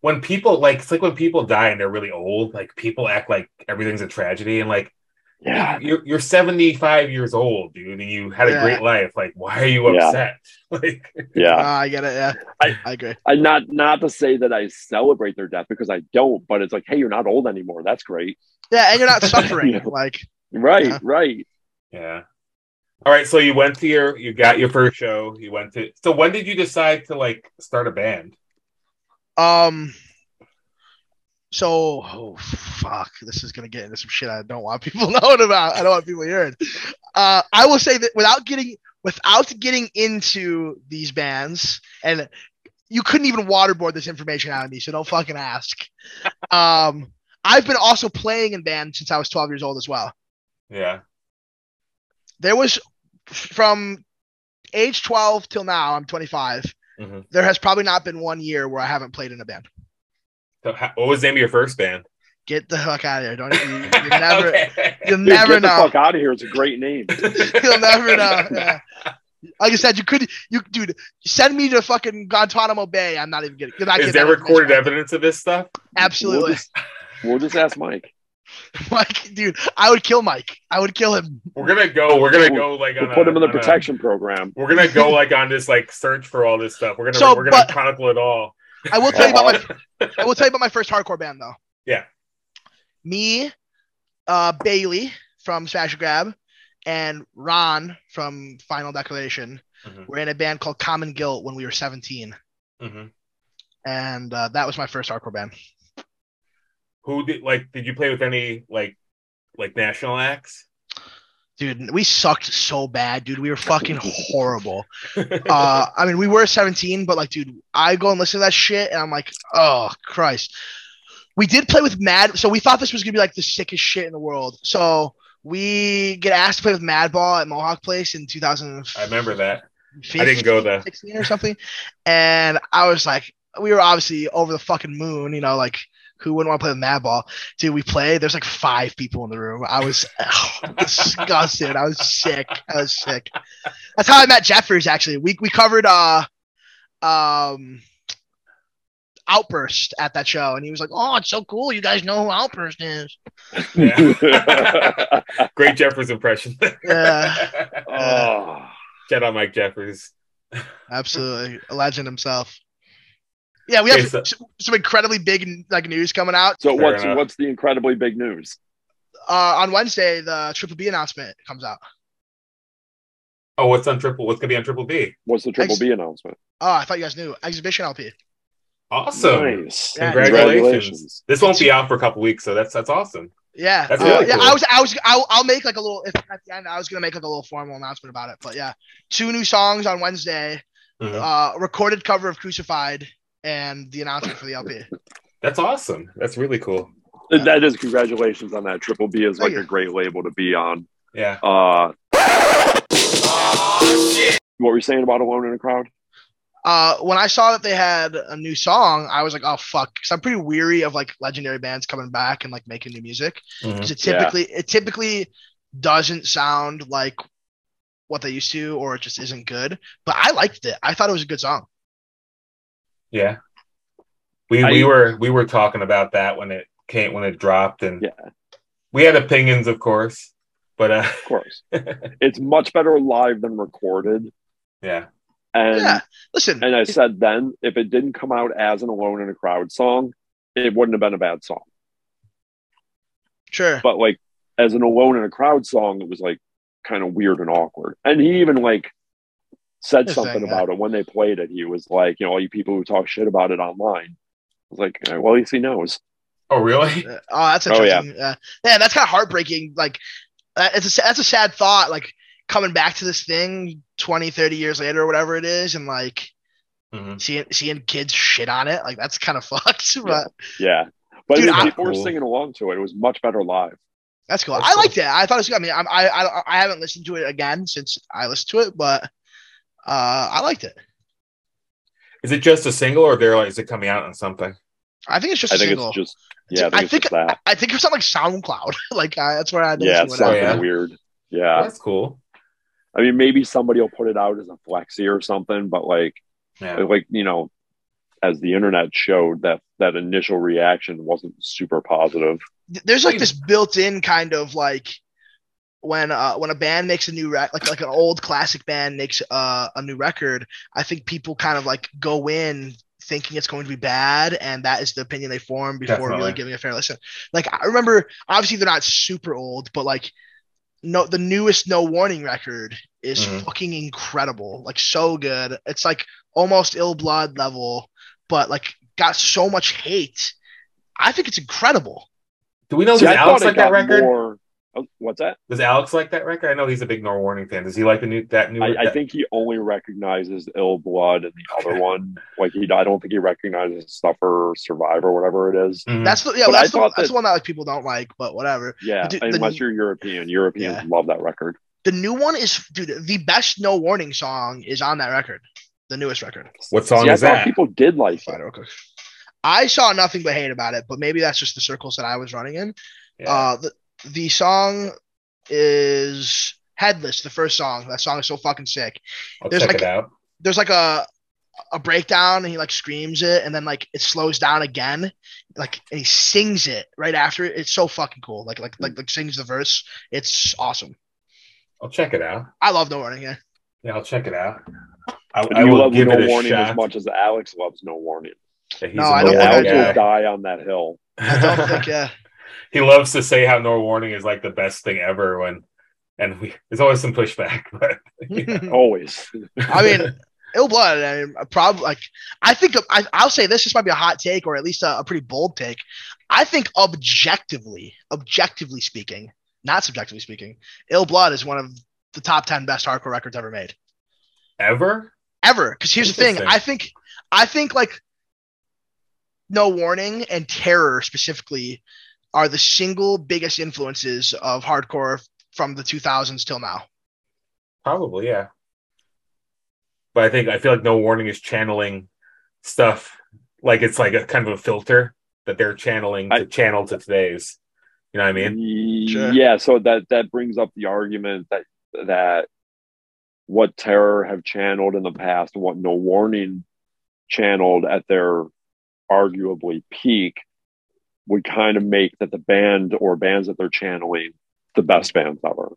when people like it's like when people die and they're really old. Like people act like everything's a tragedy, and like yeah you're you're 75 years old, dude, and you had a Yeah. great life. Like, why are you Yeah. upset? like, yeah Ah, I get it. Yeah, I- I agree. I not not to say that I celebrate their death because I don't, but it's like, hey, you're not old anymore. That's great. Yeah, and you're not suffering. Yeah. Like, Right, Yeah. right. yeah. All right, so you went to your, you got your first show. You went to. So when did you decide to like start a band? Um, so oh fuck, this is gonna get into some shit I don't want people knowing about. I don't want people hearing. Uh, I will say that without getting without getting into these bands, and you couldn't even waterboard this information out of me, so don't fucking ask. Um, I've been also playing in bands since I was 12 years old as well. Yeah. there was from age 12 till now i'm 25 Mhm. there has probably not been one year where i haven't played in a band So how, what was the name of your first band? get the fuck out of here don't you, you never Okay. you'll Dude, never get the know fuck out of here. It's a great name. you'll never know yeah. like i said you could you dude send me to fucking guantanamo bay i'm not even getting you're not Is getting there that recorded evidence of this stuff? absolutely We'll just, we'll just ask Mike. mike dude i would kill mike i would kill him We're gonna go. We're gonna go like We'll on put a- him in the on a- protection program. we're gonna go like on this like search for all this stuff. We're gonna So, we're gonna but- chronicle it all. i will tell you about my I will tell you about my first hardcore band though. Yeah. Me, uh, Bailey from Smash and Grab, and Ron from Final Declaration Mhm. were in a band called Common Guilt when we were 17, hmm and uh, that was my first hardcore band. Who did like? Did you play with any like like national acts? Dude, we sucked so bad, dude. We were fucking horrible. Uh, I mean, we were 17, but like, dude, I go and listen to that shit, and I'm like, oh Christ. We did play with Mad, so we thought this was gonna be like the sickest shit in the world. So we get asked to play with Madball at Mohawk Place in 2015. I remember that. I didn't go there. 16 or something. And I was like, we were obviously over the fucking moon, you know, like who wouldn't want to play with Madball? Dude, we played. There's like five people in the room. I was oh, disgusted. I was sick. I was sick. That's how I met Jeffers actually. We we covered uh um Outburst at that show, and he was like, "Oh, it's so cool! You guys know who Outburst is." Yeah. Great Jeffers impression. Yeah, oh, Shout out Mike Jeffers. absolutely, a legend himself. Yeah, we have Okay, so- s- some incredibly big like news coming out. so Fair what's enough. what's the incredibly big news? uh, on Wednesday, the Triple B announcement comes out. Oh, what's on triple? What's gonna be on triple B? What's the triple Ex- B announcement? Oh, I thought you guys knew. Exhibition LP. Awesome. Nice. Yeah, Congratulations. This won't be out for a couple weeks, so that's that's awesome. Yeah, That's uh, really yeah. I was, I was, I'll, I'll make like a little. If at the end, I was gonna make like a little formal announcement about it. But yeah, two new songs on Wednesday. Mhm. Uh, recorded cover of Crucified and the announcement for the LP. That's awesome. That's really cool. That is congratulations on that. Triple B is Thank like you. a great label to be on. Yeah. Uh, what were you saying about Alone in a Crowd? Uh, when I saw that they had a new song, I was like, oh fuck, because I'm pretty weary of like legendary bands coming back and like making new music. Because it Yeah. typically it typically doesn't sound like what they used to or it just isn't good but i liked it i thought it was a good song Yeah. We I- we were we were talking about that when it came when it dropped and Yeah. we had opinions of course. But uh Of course. it's much better live than recorded. yeah. And yeah. Listen, and I said then, if it didn't come out as an Alone in a Crowd song, it wouldn't have been a bad song. sure. But like as an Alone in a Crowd song, it was like kind of weird and awkward. And he even like said Interesting, something yeah. about it when they played it. He was like, you know, all you people who talk shit about it online. I was like, well, at least he knows. Oh, really? Uh, Oh, that's Oh, yeah. interesting. yeah. yeah, that's kind of heartbreaking. Like, uh, it's a that's a sad thought. Like coming back to this thing 20, 30 years later, or whatever it is, and like Mhm. seeing seeing kids shit on it. Like that's kind of fucked. But Yeah. But Dude, I mean, I- people were Cool. singing along to it. It was much better live. that's cool. That's I cool. liked it. I thought it was. good. I mean, I'm, I I I haven't listened to it again since I listened to it, but uh, I liked it. Is it just a single, or there like is it coming out on something? I think it's just I a think single. it's just yeah, I think, I it's think just that. I think it's on like SoundCloud. like uh, that's where I Yeah, listened to it. something yeah. weird. Yeah. That's cool. I mean, maybe somebody will put it out as a flexi or something, but like, Yeah. like you know, as the internet showed, that that initial reaction wasn't super positive. there's like this built-in kind of like when uh when a band makes a new record, like like an old classic band makes uh, a new record i think people kind of like go in thinking it's going to be bad and that is the opinion they form before Definitely. really giving a fair listen like i remember obviously they're not super old but like no the newest no warning record is Mhm. fucking incredible like so good it's like almost ill blood level but like got so much hate i think it's incredible Do we know See, does I Alex like that record? more- oh, what's that? Does Alex like that record? I know he's a big No Warning fan. Does he like the new that new? I, I think he only recognizes Ill Blood and the Okay. other one. Like he, I don't think he recognizes Suffer, or Survive, or whatever it is. Mhm. That's the yeah. But That's the, thought that's the one that like people don't like, but whatever. Yeah, Dude, the- unless you're European, Europeans Yeah. love that record. The new one is dude. The best No Warning song is on that record, the newest record. what song See, I is thought that? people did like Find it. it real quick. I saw nothing but hate about it, but maybe that's just the circles that I was running in. Yeah. Uh, the the song is Headless, the first song. That song is so fucking sick. I'll there's check like- it out. There's like a a breakdown, and he like screams it, and then like it slows down again, like and he sings it right after it. It's so fucking cool. Like like like like sings the verse. It's awesome. I'll check it out. I love No Warning. Yeah. Yeah, I'll check it out. I, I will love give No it a Warning shot. as much as Alex loves No Warning. Yeah, he's No, a I No don't Yeah, think Alex will guy. die on that hill. I don't think. Yeah. He loves to say how No Warning is like the best thing ever when and we there's always some pushback, but yeah. Always. I mean, ill blood. I mean, probably like I think I, I'll say this. This might be a hot take, or at least a, a pretty bold take. I think objectively, objectively speaking, not subjectively speaking, ill blood is one of the top ten best hardcore records ever made, ever? ever. Because here's the thing. I think, I think like no warning and terror specifically are the single biggest influences of hardcore from the 2000s till now. Probably, yeah. But I think I feel like No Warning is channeling stuff like it's like a kind of a filter that they're channeling to I- channel to today's. You know what I mean? Sure. Yeah, so that that brings up the argument that that what Terror have channeled in the past and what No Warning channeled at their arguably peak would kind of make that the band or bands that they're channeling the best bands ever.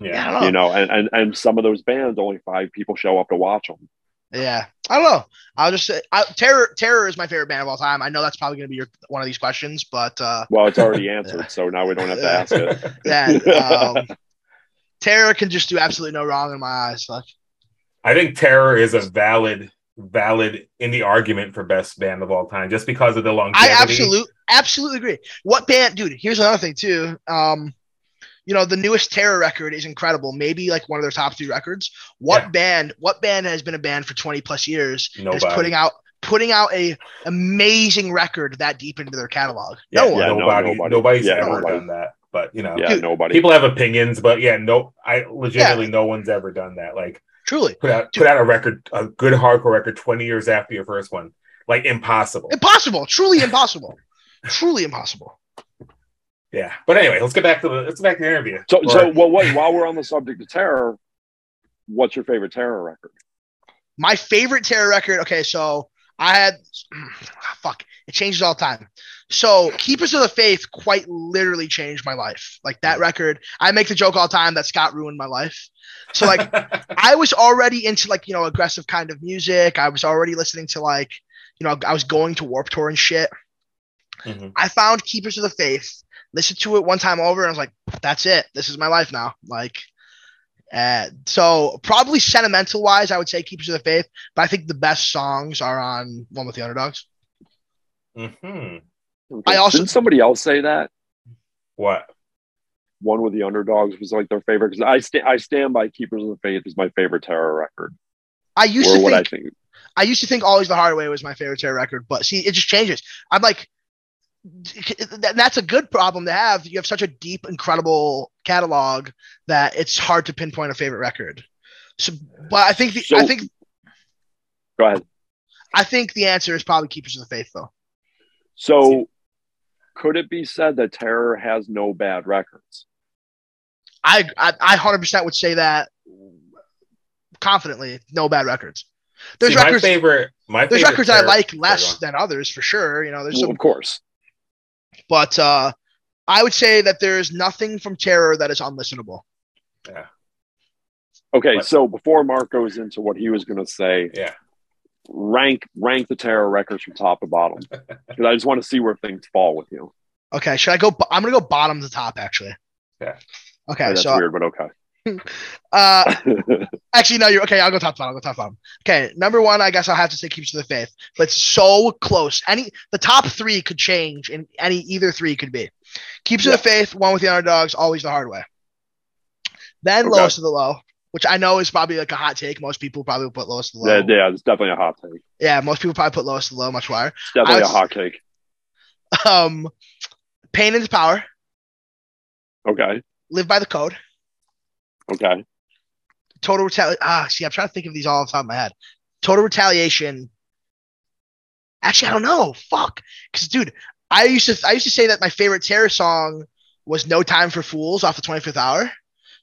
Yeah, know. You know, and, and and some of those bands only five people show up to watch them. Yeah, I don't know. I'll just say I, Terror. Terror is my favorite band of all time. I know that's probably going to be your, one of these questions, but uh, Well, it's already answered, so now we don't have to ask it. yeah, um, Terror can just do absolutely no wrong in my eyes. Fuck. I think Terror is a valid valid in the argument for best band of all time just because of the longevity. I absolutely, absolutely agree. What band, dude? Here's another thing too. Um, you know, the newest Terror record is incredible. Maybe like one of their top three records. What Yeah. band? What band has been a band for 20 plus years? and is putting out putting out a amazing record that deep into their catalog. Yeah, no one. Yeah, no, nobody, nobody. nobody's Yeah, ever nobody. done that. But you know, Yeah, Dude, nobody. people have opinions, but yeah, no, I legitimately no one's ever done that. Like Truly. put out put out a record, a good hardcore record, twenty years after your first one, like impossible. Impossible. Truly impossible. Truly impossible. Yeah, but anyway, let's get back to the let's get back to the interview. So, Or- so well, what, while we're on the subject of terror, what's your favorite terror record? My favorite Terror record. Okay, so I had fuck. It changes all the time. So Keepers of the Faith quite literally changed my life. Like that record, I make the joke all the time that Scott ruined my life. So like I was already into like, you know, aggressive kind of music. I was already listening to like, you know, I was going to Warped Tour and shit. Mhm. I found Keepers of the Faith, listened to it one time over, and I was like, that's it. This is my life now. Like, uh, so probably sentimental wise, I would say Keepers of the Faith, but I think the best songs are on One with the Underdogs. hmm I also- didn't somebody else say that What? one with the underdogs was like their favorite because I sta- I stand by Keepers of the Faith is my favorite terror record I used or to what think I think. I used to think Always the Hard Way was my favorite Terror record, but see, it just changes. I'm like, that- that's a good problem to have. You have such a deep, incredible catalog that it's hard to pinpoint a favorite record. So, but I think the, So- I think Go ahead. I think the answer is probably Keepers of the Faith, though. So could it be said that terror has no bad records? I I, I 100% would say that confidently. No bad records. There's See, my records. favorite. My There's favorite records I like less than others for sure. You know, there's Well, some of course. But uh, I would say that there's nothing from Terror that is unlistenable. Yeah. Okay, What? so before Mark goes into what he was going to say, Yeah. rank rank the terror records from top to bottom because I just want to see where things fall with you. Okay, should I go? I'm gonna go bottom to top actually. Yeah. Okay, that's so weird, but okay. uh, actually no, you're okay. I'll go top to bottom. I'll go top to bottom. Okay, number one, I guess I'll have to say Keepers of the Faith, but it's so close. Any the top three could change, and any either three could be Keepers of the Faith, One with the Underdogs, Always the Hard Way. Then Okay. Lowest of the Low, which I know is probably like a hot take. Most people probably put Lowest of the Low. yeah, yeah, it's definitely a hot take. yeah, most people probably put Lowest of the Low much higher. It's definitely I a hot take. Um, Pain and Power, Okay, Live by the Code. Okay. Total retaliation. Ah, see, I'm trying to think of these all off the top of my head. Total retaliation. Actually, I don't know. Fuck. Because, dude, I used to I used to say that my favorite terror song was "No Time for Fools" off the 25th Hour.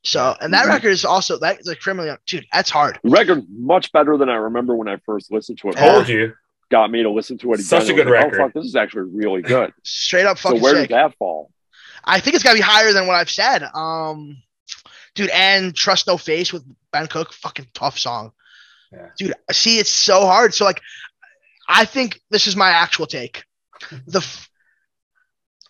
So, and that Mhm. record is also that is a criminally, dude. That's hard. Record much better than I remember when I first listened to it. Yeah. Told you. Got me to listen to it again. Such a I was good like, record. Oh fuck, this is actually really good. Straight up so where sick. does that fall? I think it's gotta be higher than what I've said. Um, dude, and Trust No Face with Ben Cook, fucking tough song. Yeah. Dude, see, it's so hard. So like, I think this is my actual take. The f-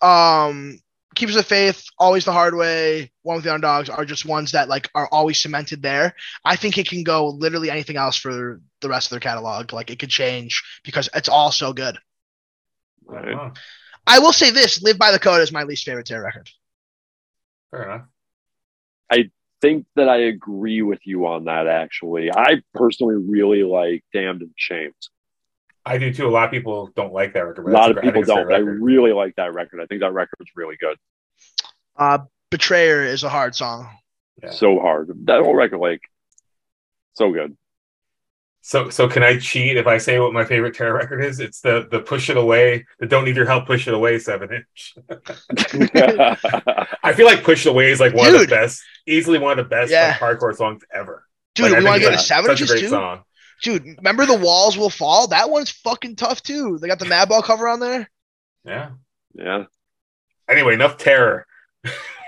um Keepers of Faith, Always the Hard Way, One with the Underdogs are just ones that like are always cemented there. I think it can go literally anything else for the rest of their catalog. Like it could change because it's all so good. Right. I will say this: "Live by the Code" is my least favorite Terror record. fair enough. Think that I agree with you on that. Actually, I personally really like "Damned and Shamed." I do too. A lot of people don't like that record. A lot of a- I think people it's don't. I really like that record. I think that record's really good. Uh, "Betrayer" is a hard song. Yeah. So hard. That whole record, like, so good. So, so can I cheat if I say what my favorite Terror record is? It's the the Push It Away, the Don't Need Your Help, Push It Away seven inch. I feel like Push It Away is like one of the best, easily one of the best Yeah. like, hardcore songs ever. Dude, Like, we want to get to seven such a inches great too. song. Dude, remember the walls will fall? That one's fucking tough too. They got the Madball cover on there. Yeah. yeah. Anyway, enough terror.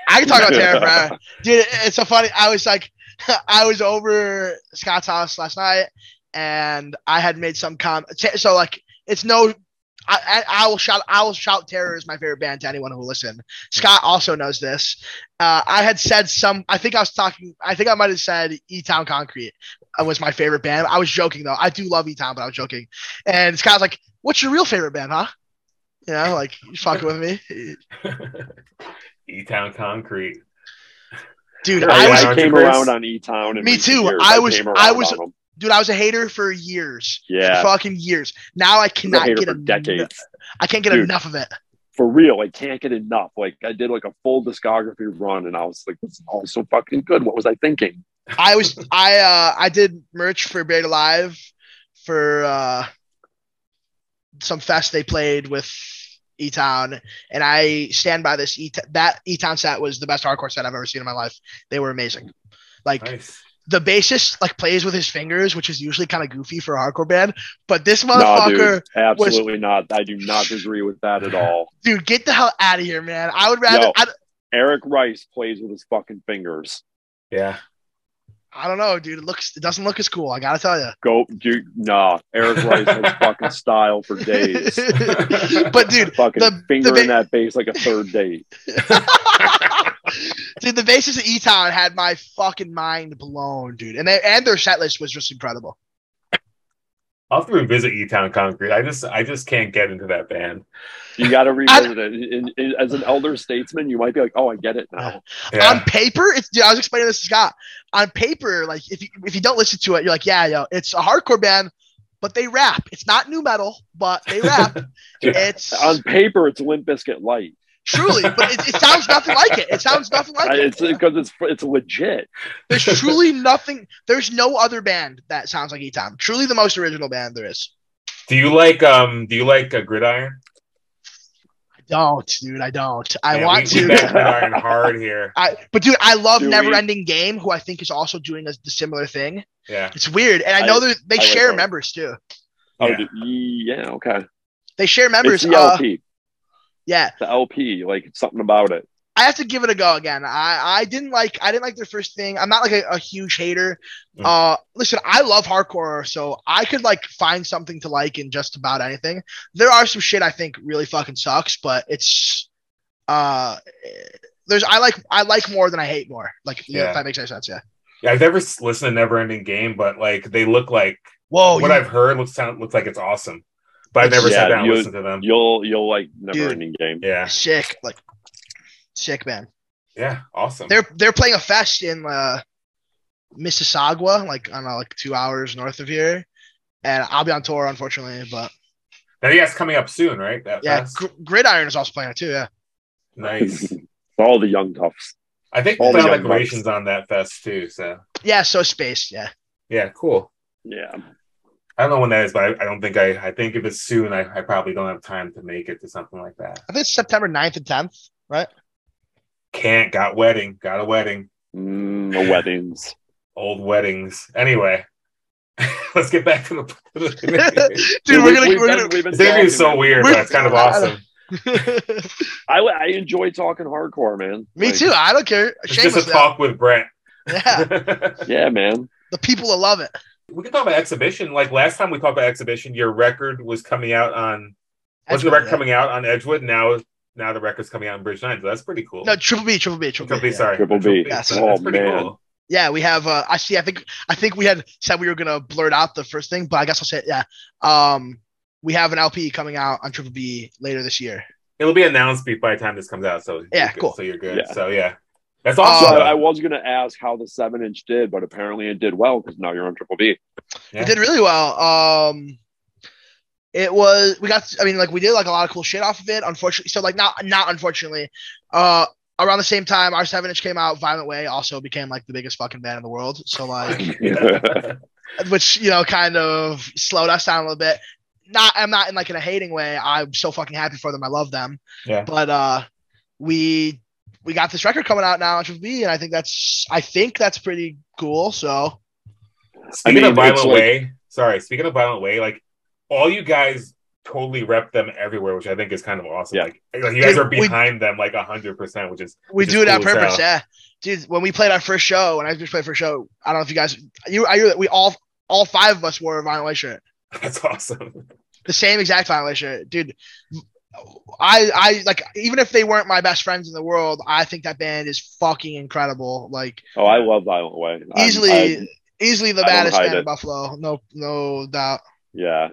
I can talk about Terror forever. Dude, it's so funny. I was like, I was over Scott's house last night, and I had made some comment. So like, it's no. I, I, I will shout. I will shout. Terror is my favorite band to anyone who will listen. Scott also knows this. Uh, I had said some. I think I was talking. I think I might have said E Town Concrete was my favorite band. I was joking though. I do love E Town, but I was joking. And Scott's like, "What's your real favorite band, huh?" You know, like you fucking with me, E Town Concrete. dude. Are I you was I came around on E Town. Me too. I was- I was- dude. I was a hater for years. yeah, fucking years. Now I I was a cannot get for en- decades. I can't get Dude. enough of it. For real, I can't get enough. Like I did like a full discography run, and I was like, "This is all so fucking good." What was I thinking? I was I uh I did merch for Buried Alive for uh some fest they played with E Town, and I stand by this. E that E Town set was the best hardcore set I've ever seen in my life. They were amazing. Like Nice. The bassist like plays with his fingers, which is usually kind of goofy for a hardcore band. But this No, motherfucker, dude, absolutely not. I do not agree with that at all. dude, get the hell out of here, man. I would rather. Yo. Eric Rice plays with his fucking fingers. Yeah. I don't know, dude. It looks. It doesn't look as cool. I gotta tell you. Go, dude. Nah, Eric Rice has fucking style for days. but dude, fucking the- fingering the ba- that bass like a third date. dude, the bassist of E Town had my fucking mind blown, dude. And they and their set list was just incredible. I'll have to revisit E Town Concrete. I just I just can't get into that band. You got to revisit it. In, in, as an elder statesman, you might be like, "Oh, I get it now." On paper, it's. Dude, I was explaining this to Scott. On paper, like if you if you don't listen to it, you're like, yeah, yo, it's a hardcore band, but they rap. It's not nu metal, but they rap. it's On paper, it's Limp Bizkit light. Truly, but it, it sounds nothing like it. It sounds nothing like Uh, it. It's because it's it's legit. There's truly nothing. There's no other band that sounds like E Town. Truly, the most original band there is. Do you like um do you like uh, Gridiron? I don't, dude. I don't. I Yeah, want we, to. We back Gridiron hard here. I, but dude, I love Do we- Never Ending Game, who I think is also doing a the similar thing. Yeah. It's weird, and I know I- they they I like share those. members too. Oh, Yeah. yeah, okay. They share It's members. the Uh, LP. Yeah, The LP, like something about it. I have to give it a go again. I I didn't like I didn't like their first thing. I'm not like a, a huge hater. Mm. Uh, listen, I love hardcore, so I could like find something to like in just about anything. There are some shit I think really fucking sucks, but it's uh, there's I like I like more than I hate more. Like you know, Yeah. if that makes any sense. Yeah. Yeah, I've never s- listened to Never Ending Game, but like they look like Whoa. what you- I've heard looks sound looks like it's awesome. But I've never Yeah, sat down and listened to them. You'll you'll like never Dude. ending game. Yeah. sick like sick man. Yeah. Awesome. They're they're playing a fest in uh, Mississauga, like I don't know, like two hours north of here, and I'll be on tour unfortunately, but Now yeah, it's coming up soon, right? That yeah. Gr- Gridiron is also playing it too. Yeah, nice. All the young toughs. I think All the Final Declaration's on that fest too. So yeah. So space, yeah. yeah, cool. Yeah. I don't know when that is, but I, I don't think I. I think if it's soon, I, I probably don't have time to make it to something like that. I think it's September 9th and tenth, right? Can't. Got wedding. Got a wedding. Mm, weddings. Old weddings. Anyway, let's get back to the. to the- Dude, we're we- gonna we've we're been- gonna. we've been this interview is so weird, We're- but it's kind of I- I- awesome. I, I enjoy talking hardcore, man. Me Like, too. I don't care. It's just Shameless. a talk with Brent. Yeah, Yeah, man. the people will love it. We can talk about exhibition. Like last time we talked about exhibition, your record was coming out on wasn't the record Yeah. coming out on Edgewood. Now now the record's coming out on Bridge Nine. So that's pretty cool. No, Triple B, Triple B, Triple, Triple B, B. yeah. sorry. Triple B. Yes. So that's Oh, pretty man. cool. Yeah, we have. Uh, I see. I think. I think we had said we were gonna blurt out the first thing, but I guess I'll say it. Yeah. Um, we have an LP coming out on Triple B later this year. It'll be announced be- by the time this comes out. So Yeah, cool. So you're good. Yeah. So yeah, that's awesome. Uh, I, I was gonna ask how the seven inch did, but apparently it did well because now you're on Triple B. Yeah. It did really well. Um, it was. We got. I mean, like we did like a lot of cool shit off of it. Unfortunately, so like not not unfortunately. Uh, around the same time, our seven inch came out. Violent Way also became like the biggest fucking band in the world. So like. which you know kind of slowed us down a little bit. Not, I'm not in like in a hating way. I'm so fucking happy for them. I love them. Yeah. But uh, we we got this record coming out now on Triple B, and I think that's I think that's pretty cool. So Speaking mean, of Violent like- Way, sorry. Speaking of Violent Way, like all you guys totally rep them everywhere, which I think is kind of awesome. Yeah. Like, like you guys Dude, are we- behind them like hundred percent, which is we Which do is it on cool as purpose. Yeah, dude. When we played our first show, when I just played first show, I don't know if you guys you I we all all five of us wore a Violent Way shirt. that's awesome. the same exact Violent Way shirt, dude. I I like even if they weren't my best friends in the world, I think that band is fucking incredible. Like oh, I love Violent Way. I'm- easily I- easily the I baddest hide band in. Buffalo. No no doubt. yeah.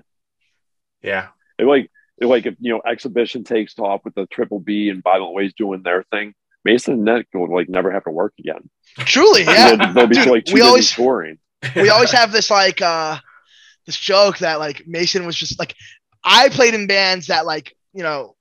Yeah, It like it like if you know exhibition takes off with the Triple B and Violent Ways doing their thing. Mason and Nick will like never have to work again. Truly, yeah. they'll, they'll be Dude, like too we always- touring. we always have this like uh this joke that like Mason was just like I played in bands that like, you know,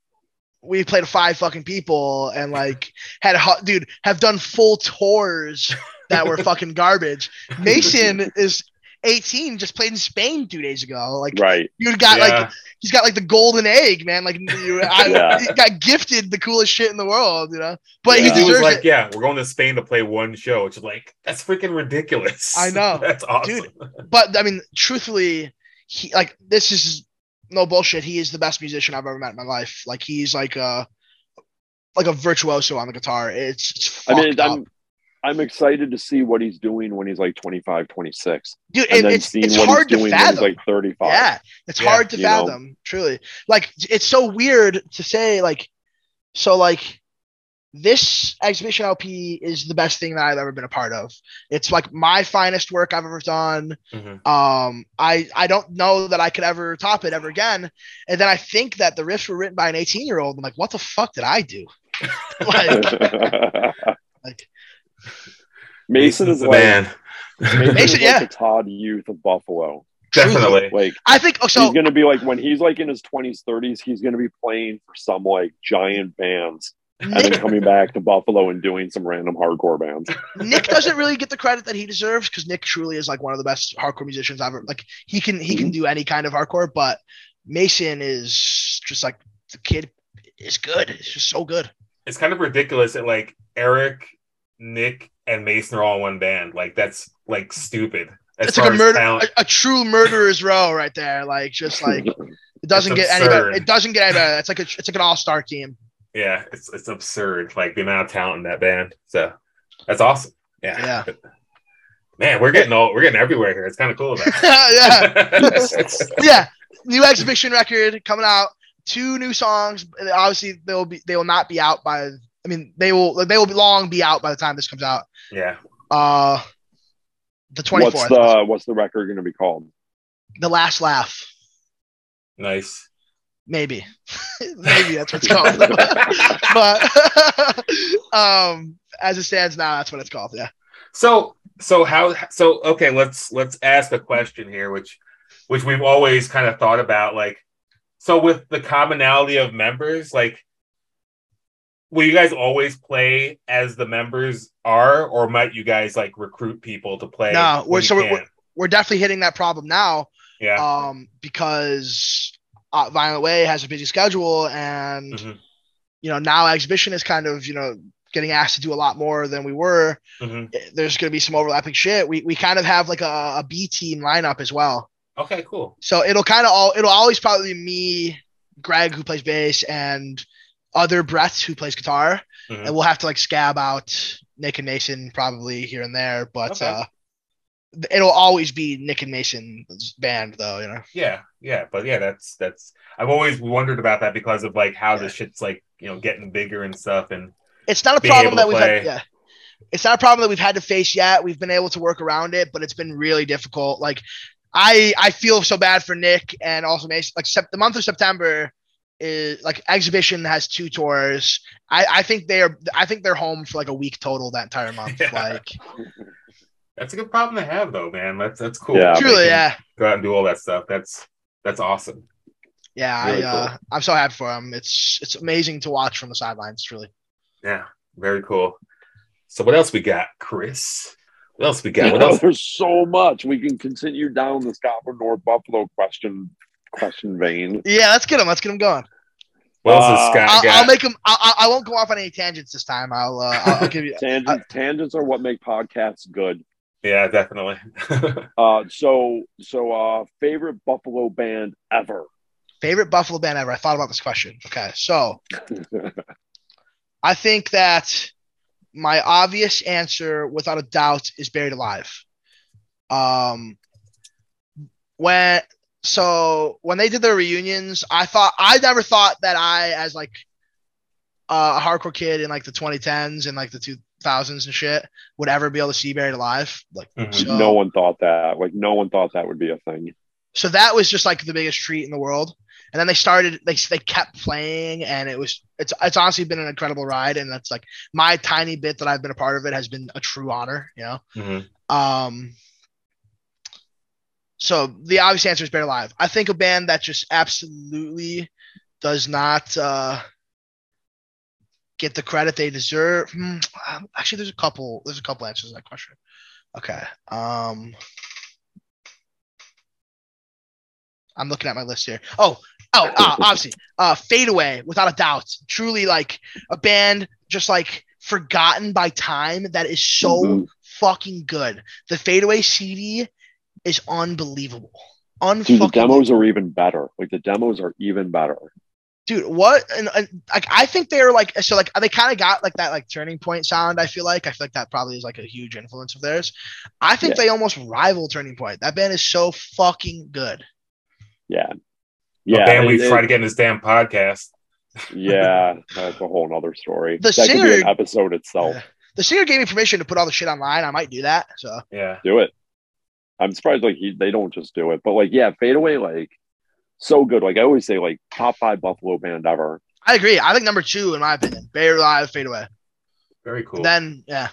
we played five fucking people and like had a hot dude have done full tours that were fucking garbage. Mason is 18 just played in Spain two days ago. Like right. you got Yeah. like he's got like the golden egg, man. Like you, I, Yeah. he got gifted the coolest shit in the world, you know. But Yeah. he He was like, it. "Yeah, we're going to Spain to play one show." Which is like, that's freaking ridiculous. I know. that's awesome. dude. But I mean, truthfully, he like this is no bullshit. He is the best musician I've ever met in my life. Like he's like a like a virtuoso on the guitar. It's, it's I mean, up. I'm I'm excited to see what he's doing when he's like 25, 26. dude. And then it's seeing it's what hard he's to doing when he's fathom. like 35. Yeah, it's Yeah, hard to you know. fathom. Truly, like it's so weird to say. Like, so like this exhibition LP is the best thing that I've ever been a part of. It's like my finest work I've ever done. Mhm. Um, I I don't know that I could ever top it ever again. And then I think that the riffs were written by an 18 year old. I'm like, what the fuck did I do? like, like Mason is the like man. Mason, Mason, is like yeah. the Todd Youth of Buffalo. Definitely. Like I think oh, so. he's gonna be like when he's like in his 20s, 30s, he's gonna be playing for some like giant bands and then coming back to Buffalo and doing some random hardcore bands. Nick doesn't really get the credit that he deserves because Nick truly is like one of the best hardcore musicians I've ever like he can he can mhm. do any kind of hardcore, but Mason is just like the kid is good. It's just so good. It's kind of ridiculous that like Eric, Nick, and Mason are all in one band. Like that's like stupid. It's like a murder talent. a, a true murderer's row right there. Like just like it doesn't It's get any better. It doesn't get any better. It's like a it's like an all-star team. Yeah, it's it's absurd. Like the amount of talent in that band. So that's awesome. Yeah. Yeah. Man, we're getting all we're getting everywhere here. It's kind of cool. Yeah. yeah. New exhibition record coming out. Two new songs. Obviously, they'll be they will not be out by. I mean, they will they will be long be out by the time this comes out. yeah. Uh, the twenty what's the what's the record gonna be called? The last laugh. Nice. Maybe, maybe that's what's called. but um, as it stands now, that's what it's called. Yeah. So so how so okay, let's let's ask a question here, which which we've always kind of thought about. Like, so with the commonality of members, like will you guys always play as the members are, or might you guys like recruit people to play? No, we're- so we're- We're definitely hitting that problem now. yeah. Um, because uh, Violent Way has a busy schedule, and Mhm. you know now exhibition is kind of you know getting asked to do a lot more than we were. Mhm. There's going to be some overlapping shit. We we kind of have like a, a B team lineup as well. Okay, cool. So it'll kind of all it'll always probably be me, Greg who plays bass, and other Brett who plays guitar, Mhm. and we'll have to like scab out Nick and Mason probably here and there, but Okay. uh, it'll always be Nick and Mason's band though, you know. Yeah, yeah, but yeah, that's that's. I've always wondered about that because of like how Yeah. this shit's like you know getting bigger and stuff, and It's not a problem that we've play. had. Yeah, it's not a problem that we've had to face yet. We've been able to work around it, but it's been really difficult. Like, I I feel so bad for Nick and also Mason. Like, the month of September is like exhibition has two tours. I I think they are. I think they're home for like a week total that entire month. Yeah. Like, that's a good problem to have, though, man. That's that's cool. Yeah. Truly, yeah, Go out and do all that stuff. That's that's awesome. yeah. Really I uh, I'm so happy for him. It's it's amazing to watch from the sidelines. Truly. Yeah, very cool. So what else we got, Chris? What else we got? What know, else? there's so much. We can continue down the Scott from North Buffalo question question vein. Yeah, let's get him. Let's get him going. What else has Uh, Scott I'll. I'll make him. I, I I won't go off on any tangents this time. I'll uh, I'll, I'll give you. Tangents, tangents are what make podcasts good. Yeah, definitely. Uh, so so uh, favorite Buffalo band ever. Favorite Buffalo band ever. I thought about this question. Okay, so I think that my obvious answer, without a doubt, is Buried Alive. Um, when so when they did their reunions, I thought I never thought that I, as like uh, a hardcore kid in like the 2010s and like the 2000s and shit, would ever be able to see Buried Alive. Like, Mhm. so, no one thought that. Like no one thought that would be a thing. so that was just like the biggest treat in the world. And then they started, they, they kept playing, and it was it's it's honestly been an incredible ride. And that's like my tiny bit that I've been a part of it has been a true honor, you know. Mhm. Um, so the obvious answer is Buried Alive. I think a band that just absolutely does not uh, get the credit they deserve. Hmm, actually, there's a couple. There's a couple answers to that question. Okay. Um, I'm looking at my list here. Oh, oh, uh, obviously, uh, Fadeaway, without a doubt, truly like a band just like forgotten by time that is so Mhm. fucking good. The Fadeaway CD is unbelievable. Dude, the demos are even better. Like the demos are even better. Dude what and, and like i think they're like so like they kind of got like that like turning point sound i feel like i feel like that probably is like a huge influence of theirs i think Yeah. they almost rival turning point that band is so fucking good Yeah. Yeah, Yeah. band we've tried to get in this damn podcast. yeah. That's a whole nother story. The that could be singer- an episode itself. Yeah. the singer gave me permission to put all the shit online i might do that so Yeah. Do it. I'm surprised like he, they don't just do it. But like, yeah, Fadeaway, like so good. Like I always say, like top five Buffalo band ever. i agree i think number two in my opinion Buried Alive fade away Very cool. then yeah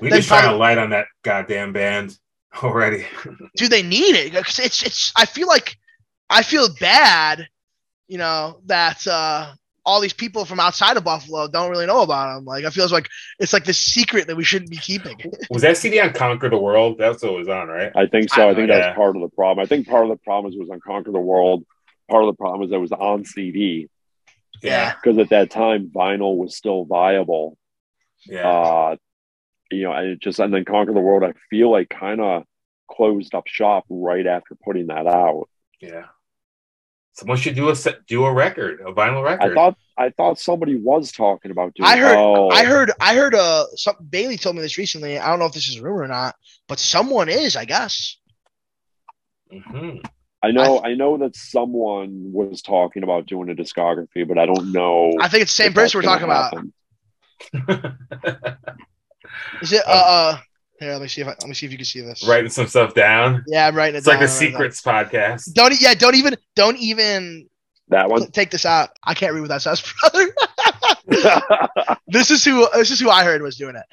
we then just shine a probably- light on that goddamn band already. do they need it 'Cause it's it's i feel like i feel bad you know that uh all these people from outside of buffalo don't really know about them like i feel like it's like this secret that we shouldn't be keeping Was that CD on Conquer the World? That's what was on, right? I think so. I think Yeah. that's part of the problem. I think part of the problem is it was on Conquer the World. Part of the problem is that it was on CD Yeah. because at that time vinyl was still viable. Yeah. Uh, you know, and it just and then Conquer the World. I feel like kind of closed up shop right after putting that out. yeah. Someone should do a set, do a record, a vinyl record. I thought I thought somebody was talking about doing. I heard, Oh, I heard, I heard. Uh, some, Bailey told me this recently. I don't know if this is a rumor or not, but someone is, I guess. Mhm. I know. I, know that someone was talking about doing a discography, but I don't know. I think it's the same person we're talking gonna about. Is it? Uh, uh, here, let me see if I, let me see if you can see this. Writing some stuff down. Yeah, I'm writing it It's like down, the I'm writing down. Secrets podcast. Don't yeah, don't even don't even That one. take this out. I can't read without that brother. this is who this is who I heard was doing it.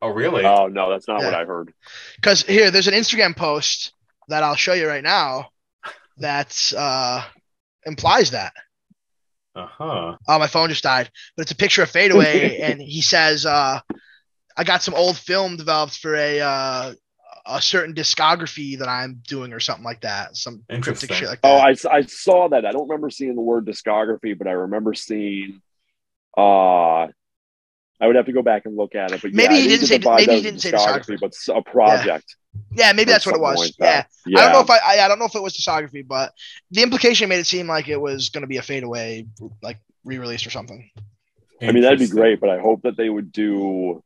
Oh, really? oh no, that's not what I heard. Because here, there's an Instagram post that I'll show you right now that uh, implies that. Uh huh. Oh, my phone just died. But it's a picture of Fadeaway, and he says, uh, "I got some old film developed for a uh, a certain discography that I'm doing, or something like that. Some cryptic Interesting. shit like that." Oh, I, I saw that. I don't remember seeing the word discography, but I remember seeing. Uh, I would have to go back and look at it, but Maybe yeah, he didn't say- maybe he didn't say discography. but a project. yeah, maybe that's what it was. like yeah. yeah. I don't know if I, I I don't know if it was discography, but the implication made it seem like it was going to be a fadeaway like re-release or something. I mean, that'd be great, but I hope that they would do.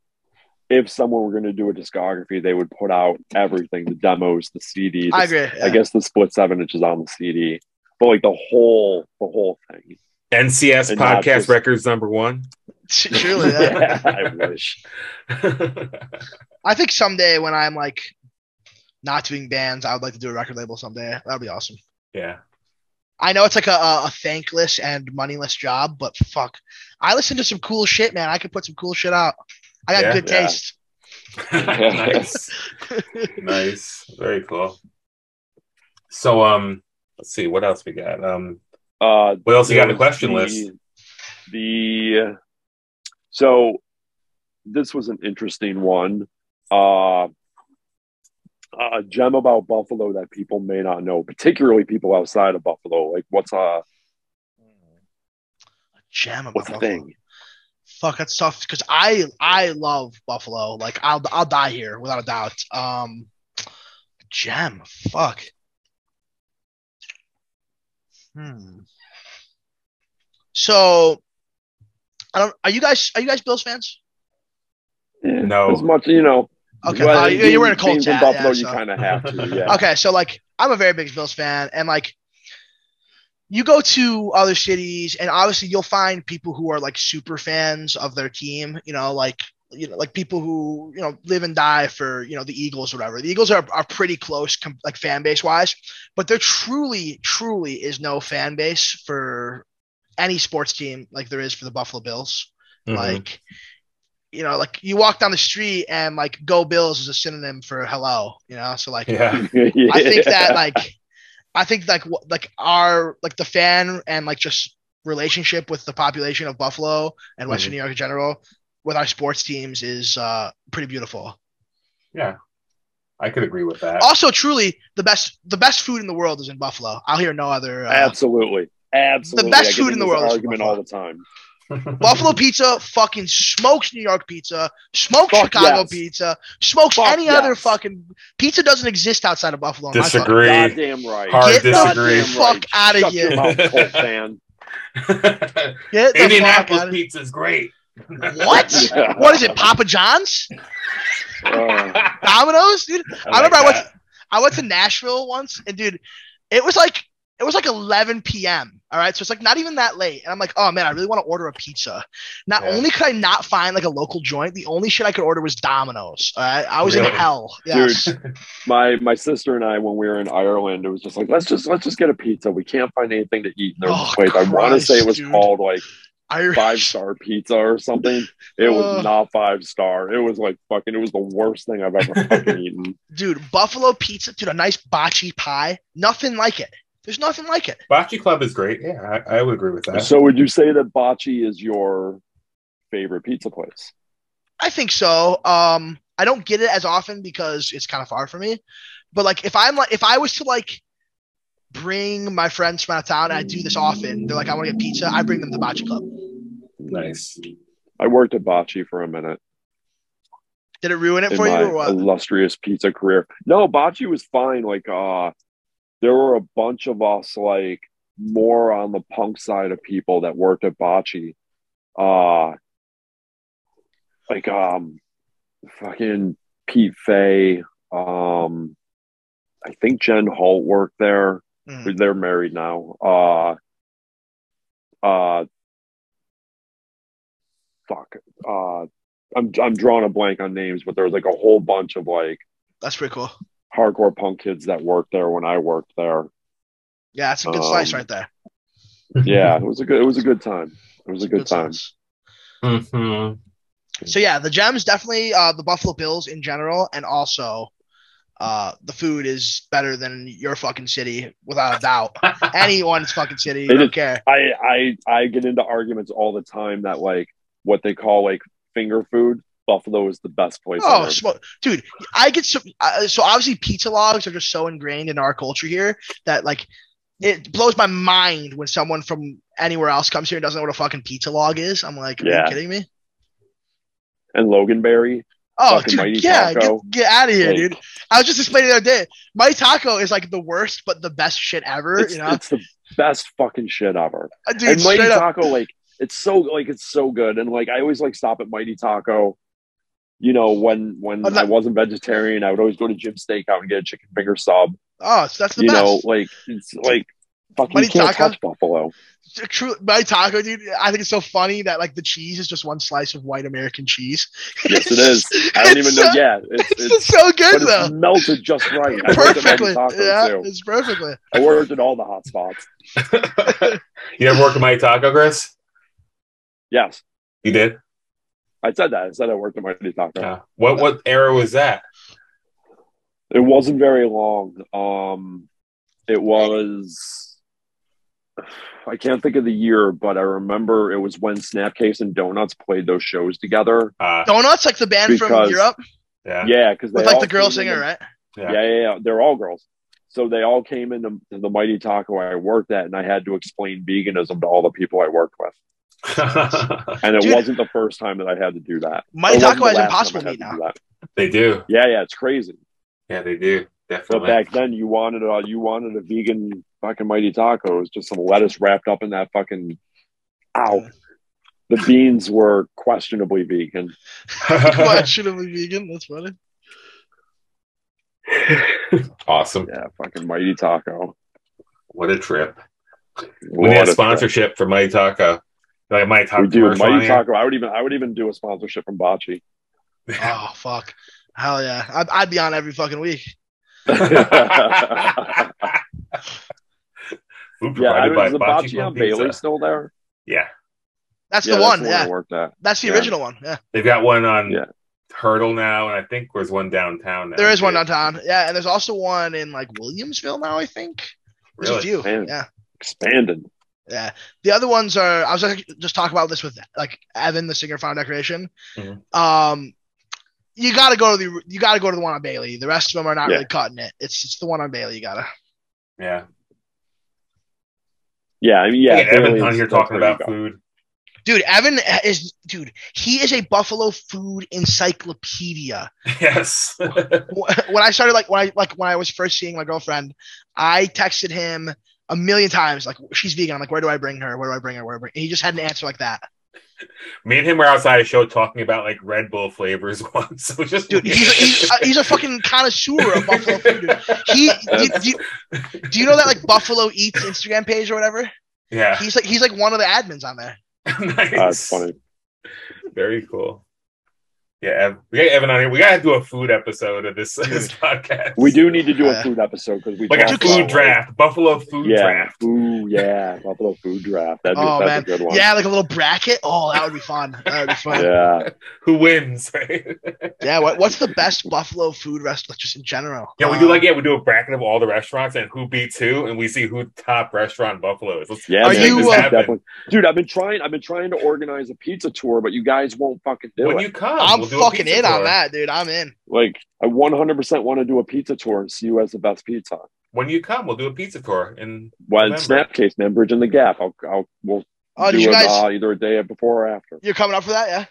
If someone were going to do a discography, they would put out everything: the demos, the CD. I the- agree. I guess the split seven inches on the CD, but like the whole, the whole thing. NCS And podcast just- records number one. Surely, yeah. I wish. I think someday when I'm like not doing bands, I would like to do a record label someday. That'd be awesome. yeah. I know it's like a, a, a thankless and moneyless job, but fuck, I listen to some cool shit, man. I could put some cool shit out. I got Yeah. good Yeah. taste. nice. nice. Very cool. So um let's see what else we got. Um Uh, what else you got on the question the- list? The so this was an interesting one. Uh, a gem about Buffalo that people may not know, particularly people outside of Buffalo. Like, what's a Jam about what's the Buffalo. thing? Fuck, that's tough because I I love Buffalo. Like I'll I'll die here without a doubt. Um, gem. Fuck. Hmm. So, I don't. Are you guys are you guys Bills fans? Yeah, No. as much you know. Okay, well, uh, you- you were in a being Colts hat, Buffalo, yeah, you kind of have to. Yeah. Okay, so like I'm a very big Bills fan, and like you go to other cities, and obviously you'll find people who are like super fans of their team. You know, like you know, like people who you know live and die for you know the Eagles or whatever. The Eagles are are pretty close, com- like fan base wise, but there truly, truly is no fan base for any sports team like there is for the Buffalo Bills. Mhm. Like, you know, like you walk down the street and like "Go Bills" is a synonym for "hello." You know, so like yeah. Yeah. I think that like I think like wh- like our like the fan and like just relationship with the population of Buffalo and Western Mhm. New York in general with our sports teams is uh pretty beautiful. Yeah. I could agree with that. Also, truly, the best the best food in the world is in Buffalo. I'll hear no other. Uh, Absolutely, absolutely. The best food in the this world is Argument all the time. Buffalo pizza fucking smokes New York pizza, smokes Fuck Chicago yes. pizza, smokes Fuck any other fucking pizza doesn't exist outside of Buffalo. in my fucking- Disagree. Goddamn right. Hard Get the disagree. fuck outta Shut here. Your mouth, Colt fan. Get the Indianapolis pizza is great. What? What is it? Papa John's? Uh, Domino's, dude. I, like remember I went. To, I went to Nashville once, and dude, it was like it was like 11 p.m. All right, so it's like not even that late, and I'm like, oh man, I really want to order a pizza. Not Yeah. only could I not find like a local joint, the only shit I could order was Domino's. All right, I was in hell. Yes. my my sister and I, when we were in Ireland, it was just like let's just let's just get a pizza. We can't find anything to eat in their Oh, place. I want to say it was dude. called like Irish. five star pizza or something. It was Uh. not five star. It was like fucking. It was the worst thing I've ever fucking eaten. dude, buffalo pizza, dude, a nice bocce pie, nothing like it. There's nothing like it. Bocce Club is great. Yeah, I, I would agree with that. So would you say that Bocce is your favorite pizza place? I think so. Um, I don't get it as often because it's kind of far for me. But like, if I'm like, if I was to like bring my friends from out of town, and I do this often, they're like, I want to get pizza. I bring them to Bocce Club. nice. I worked at Bocce for a minute Did it ruin it in for you or what? illustrious pizza career. No, Bocce was fine. Like, uh, there were a bunch of us, like, more on the punk side of people that worked at Bocce. Uh, like, um, fucking Pete Fay. Um, I think Jen Holt worked there. Mhm. They're married now. Uh, uh, fuck. Uh, I'm I'm drawing a blank on names, but there was like a whole bunch of like That's pretty cool. Hardcore punk kids that worked there when I worked there. Yeah, that's a good slice Um, right there. Yeah, it was a good it was a good time. It was a good time. slice. hmm So yeah, the gems definitely uh, the Buffalo Bills in general, and also uh, the food is better than your fucking city without a doubt. Anyone's fucking city, you It don't is- care. I I I get into arguments all the time that like what they call like finger food. Buffalo is the best place. Oh, dude! I get so uh, so obviously pizza logs are just so ingrained in our culture here that like it blows my mind when someone from anywhere else comes here and doesn't know what a fucking pizza log is. I'm like, are Yeah. you kidding me? and Loganberry. Oh, dude, yeah, Taco. get, get out of here, Like- dude. I was just explaining the other day. Mighty Taco is like the worst, but the best shit ever. It's, you know, it's the best fucking shit ever. Uh, dude, and Mighty straight up. Taco, like it's so like it's so good. And like I always like stop at Mighty Taco. You know, when when I'm not- I wasn't vegetarian, I would always go to Jim Steakout and get a chicken finger sub. Oh, so that's the you best. know, like it's like fucking Mighty you can't Taco? touch Buffalo. True, Mighty Taco, dude. I think it's so funny that like the cheese is just one slice of white American cheese. Yes, it is. I don't even It's know. Yeah, it's, It's, it's so good though. it's melted just right. I worked at Perfectly, Taco yeah, too. it's perfectly. I worked at all the hot spots. you ever work at Mighty Taco, Chris? Yes, You did. I said that. I said I worked at Mighty Taco. Yeah. What what era was that? It wasn't very long. Um, it was. I can't think of the year, but I remember it was when Snapcase and Doughnuts played those shows together. Uh, Doughnuts, like the band from Europe, yeah. Yeah, because with like the girl singer, right? Yeah. Yeah. yeah, yeah, They're all girls. So they all came into the Mighty Taco I worked at, and I had to explain veganism to all the people I worked with. And it Dude. wasn't the first time that I had to do that. Mighty Taco the has Impossible time Meat to now. do they do. Yeah, yeah, it's crazy. Yeah, they do. But back then, you wanted a you wanted a vegan fucking mighty taco. It was just some lettuce wrapped up in that fucking. Ow! The beans were questionably vegan. Questionably vegan. That's funny. awesome. Yeah, fucking mighty taco. What a trip. We What need a a sponsorship for Mighty Taco. Like Mighty trip. Taco We do commercial on mighty here. taco. I would even I would even do a sponsorship from Bocce. Oh fuck, hell yeah! I'd, I'd be on every fucking week. yeah, I provided mean, is the Bocce Bocce Club on Bailey still there? Yeah. That's yeah, the one. I yeah, worked at. that's the Yeah. original one. Yeah, They've got one on Yeah. Hertel now, and I think there's one downtown now. there is one downtown. Yeah, and there's also one in like Williamsville now. I think there's a Really? few. Man. Yeah, Expanded. Yeah. The other ones are. I was like, just talking about this with like Evan, the singer, Final Declaration. Mhm. Um, you gotta go to the you gotta go to the one on Bailey. The rest of them are not Yeah. really cutting it. It's it's the one on Bailey. You gotta. Yeah. Yeah, I mean, yeah. Yeah, Evan on here talking about food. Dude, Evan is dude. He is a Buffalo food encyclopedia. Yes. when I started like when I like when I was first seeing my girlfriend, I texted him a million times like she's vegan. I'm like, where do I bring her? Where do I bring her? Where do I bring? And he just had an answer like that. Me and him were outside a show talking about like Red Bull flavors once. So just Dude, he's a, he's, a, he's a fucking connoisseur of Buffalo food. Dude. He do, do, you- do you know that like Buffalo Eats Instagram page or whatever? yeah. He's like he's like one of the admins on there. nice. That's funny. Very cool. Yeah, Ev- we got Evan on here. We gotta do a food episode of this, this podcast. We do need to do a food episode because we like a food about, draft, Buffalo food yeah, draft. Ooh, yeah, Buffalo food draft. That'd be, Oh that's man, a good one. yeah, like a little bracket. Oh, that would be fun. That would be fun. Yeah. yeah. Who wins? Right? what, what's the best Buffalo food restaurant just in general? Yeah, we do Um, like yeah, we do a bracket of all the restaurants and who beats who, and we see who top restaurant in Buffalo is. Let's Yeah, Are man, you, uh, definitely. Dude, I've been trying. I've been trying to organize a pizza tour, but you guys won't fucking do when it. When you come, I'm we'll do a fucking pizza in on tour. that, dude. I'm in. like, I 100% want to do a pizza tour and see who has the best pizza. When you come, we'll do a pizza tour. And Well, November. Snapcase, man, bridging the gap. I'll, I'll, we'll Oh, do you it guys? uh, either a day before or after. You're coming up for that, yeah?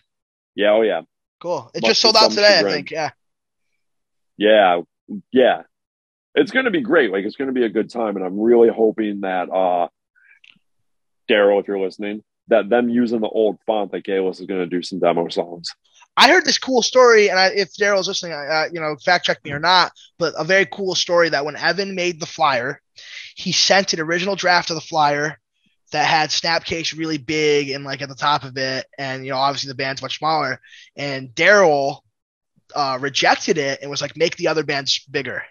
Yeah, oh yeah, Cool. It Must just sold out some today, I think. Yeah. yeah, yeah. It's gonna be great. Like, it's gonna be a good time, and I'm really hoping that uh, Daryl, if you're listening, that them using the old font that Galis is gonna do some demo songs. I heard this cool story, and I, if Daryl's listening, uh, you know, fact check me or not, but a very cool story that when Evan made the flyer, he sent an original draft of the flyer that had Snapcase really big and like at the top of it, and you know, obviously the band's much smaller, and Daryl uh, rejected it and was like, make the other bands bigger,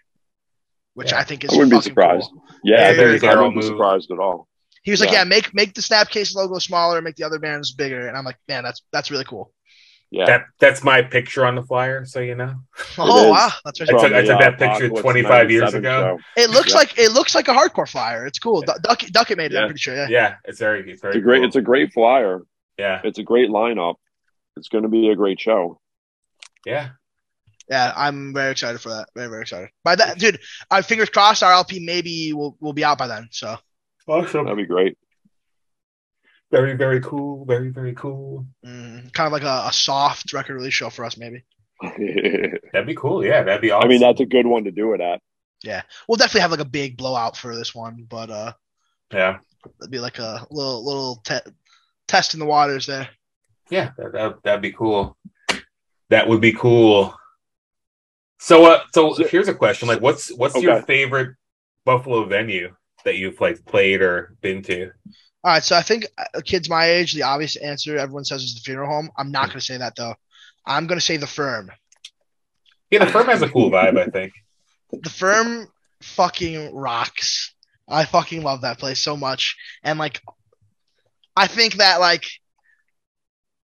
which Yeah. I think is I wouldn't be surprised. cool. Yeah, Yeah, very I Daryl wouldn't be surprised at all. He was like, Yeah. yeah, make make the Snapcase logo smaller, make the other bands bigger, and I'm like, man, that's that's really cool. Yeah, that that's my picture on the flyer, so you know. Oh wow, that's I took- From I took that uh, picture 25 years ago. show. It looks Yeah. like it looks like a hardcore flyer. It's cool. Du- Duck Duckett made it. I'm pretty sure. Yeah. Yeah, it's very it's very It's a great. cool. It's a great flyer. yeah, It's a great lineup. It's going to be a great show. yeah. Yeah, I'm very excited for that. Very very excited. By that, dude, I fingers crossed our LP maybe will will be out by then. So Awesome. That'd be great. Very very cool. Very very cool. mm, kind of like a, a soft record release show for us maybe. That'd be cool. Yeah, that'd be awesome. I mean, that's a good one to do it at. Yeah, we'll definitely have like a big blowout for this one, but uh, yeah, it'd be like a little little te- test in the waters there. yeah. That, that that'd be cool. That would be cool. So, uh, so So- here's a question: like, what's what's your favorite Buffalo venue that you've like played or been to? All right, so I think uh, kids my age, the obvious answer everyone says is the funeral home. I'm not going to say that though. I'm going to say the firm. Yeah, the firm has a cool vibe. I think. the firm fucking rocks. I fucking love that place so much. And like I think that like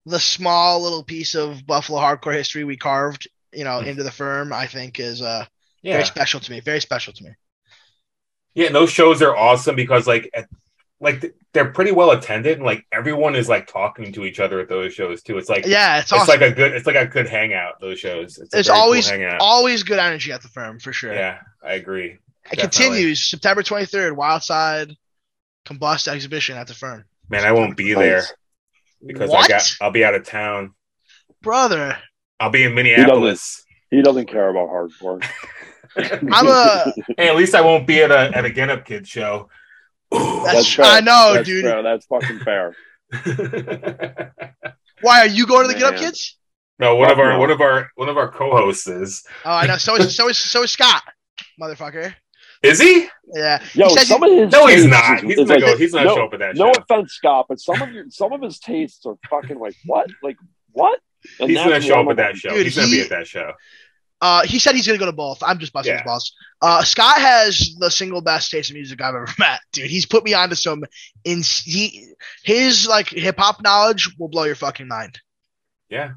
the small little piece of Buffalo hardcore history we carved, you know, into the firm, I think is uh Yeah, very special to me. Very special to me. Yeah, and those shows are awesome because like at, like they're pretty well attended and like everyone is like talking to each other at those shows too. It's like Yeah, it's it's awesome. like a good it's like a good hangout. Those shows. It's, It's very cool always always good energy at the firm for sure. yeah, I agree. it definitely. continues September 23rd, Wildside Combust exhibition at the firm. Man, I won't be there because what? I got I'll be out of town. Brother, I'll be in Minneapolis. He doesn't care about hardcore. I'm a Hey, at least I won't be at a at a Get Up Kids show. That's, fair. I know, That's dude. fair. That's fucking fair. Why are you going to the Get Up Kids? no, one of our no. one of our one of our co-hosts is. Oh, I know. So is so is so is Scott, motherfucker. Is he? Yeah. Yo, he some you- of his No, he's not. He's not like- go, he's not no, show up at that show. no show. offense, Scott, but some of your some of his tastes are fucking like what, like what? And He's gonna show up at that show. Dude, he's gonna be at that show. Uh, he said he's gonna go to both. I'm just busting Yeah. his balls. Uh, Scott has the single best taste of music I've ever met, dude. He's put me onto some. In he, his like hip hop knowledge will blow your fucking mind. Yeah.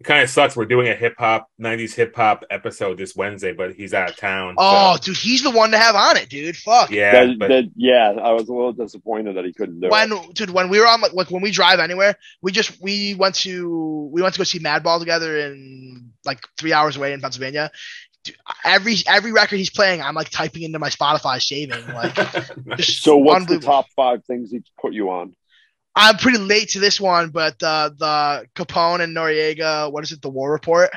It kind of sucks. We're doing a hip hop '90s hip hop episode this Wednesday, but he's out of town. Oh, so, dude, he's the one to have on it, dude. Fuck. yeah, That- but that- yeah, I was a little disappointed that he couldn't do when it. When, dude when we were on like, like when we drive anywhere we just we went to we went to go see madball together in like three hours away in pennsylvania Dude, every every record he's playing i'm like typing into my spotify saving like just So what's the top five things he put you on? I'm pretty late to this one but uh the capone and Noreaga what is it the war report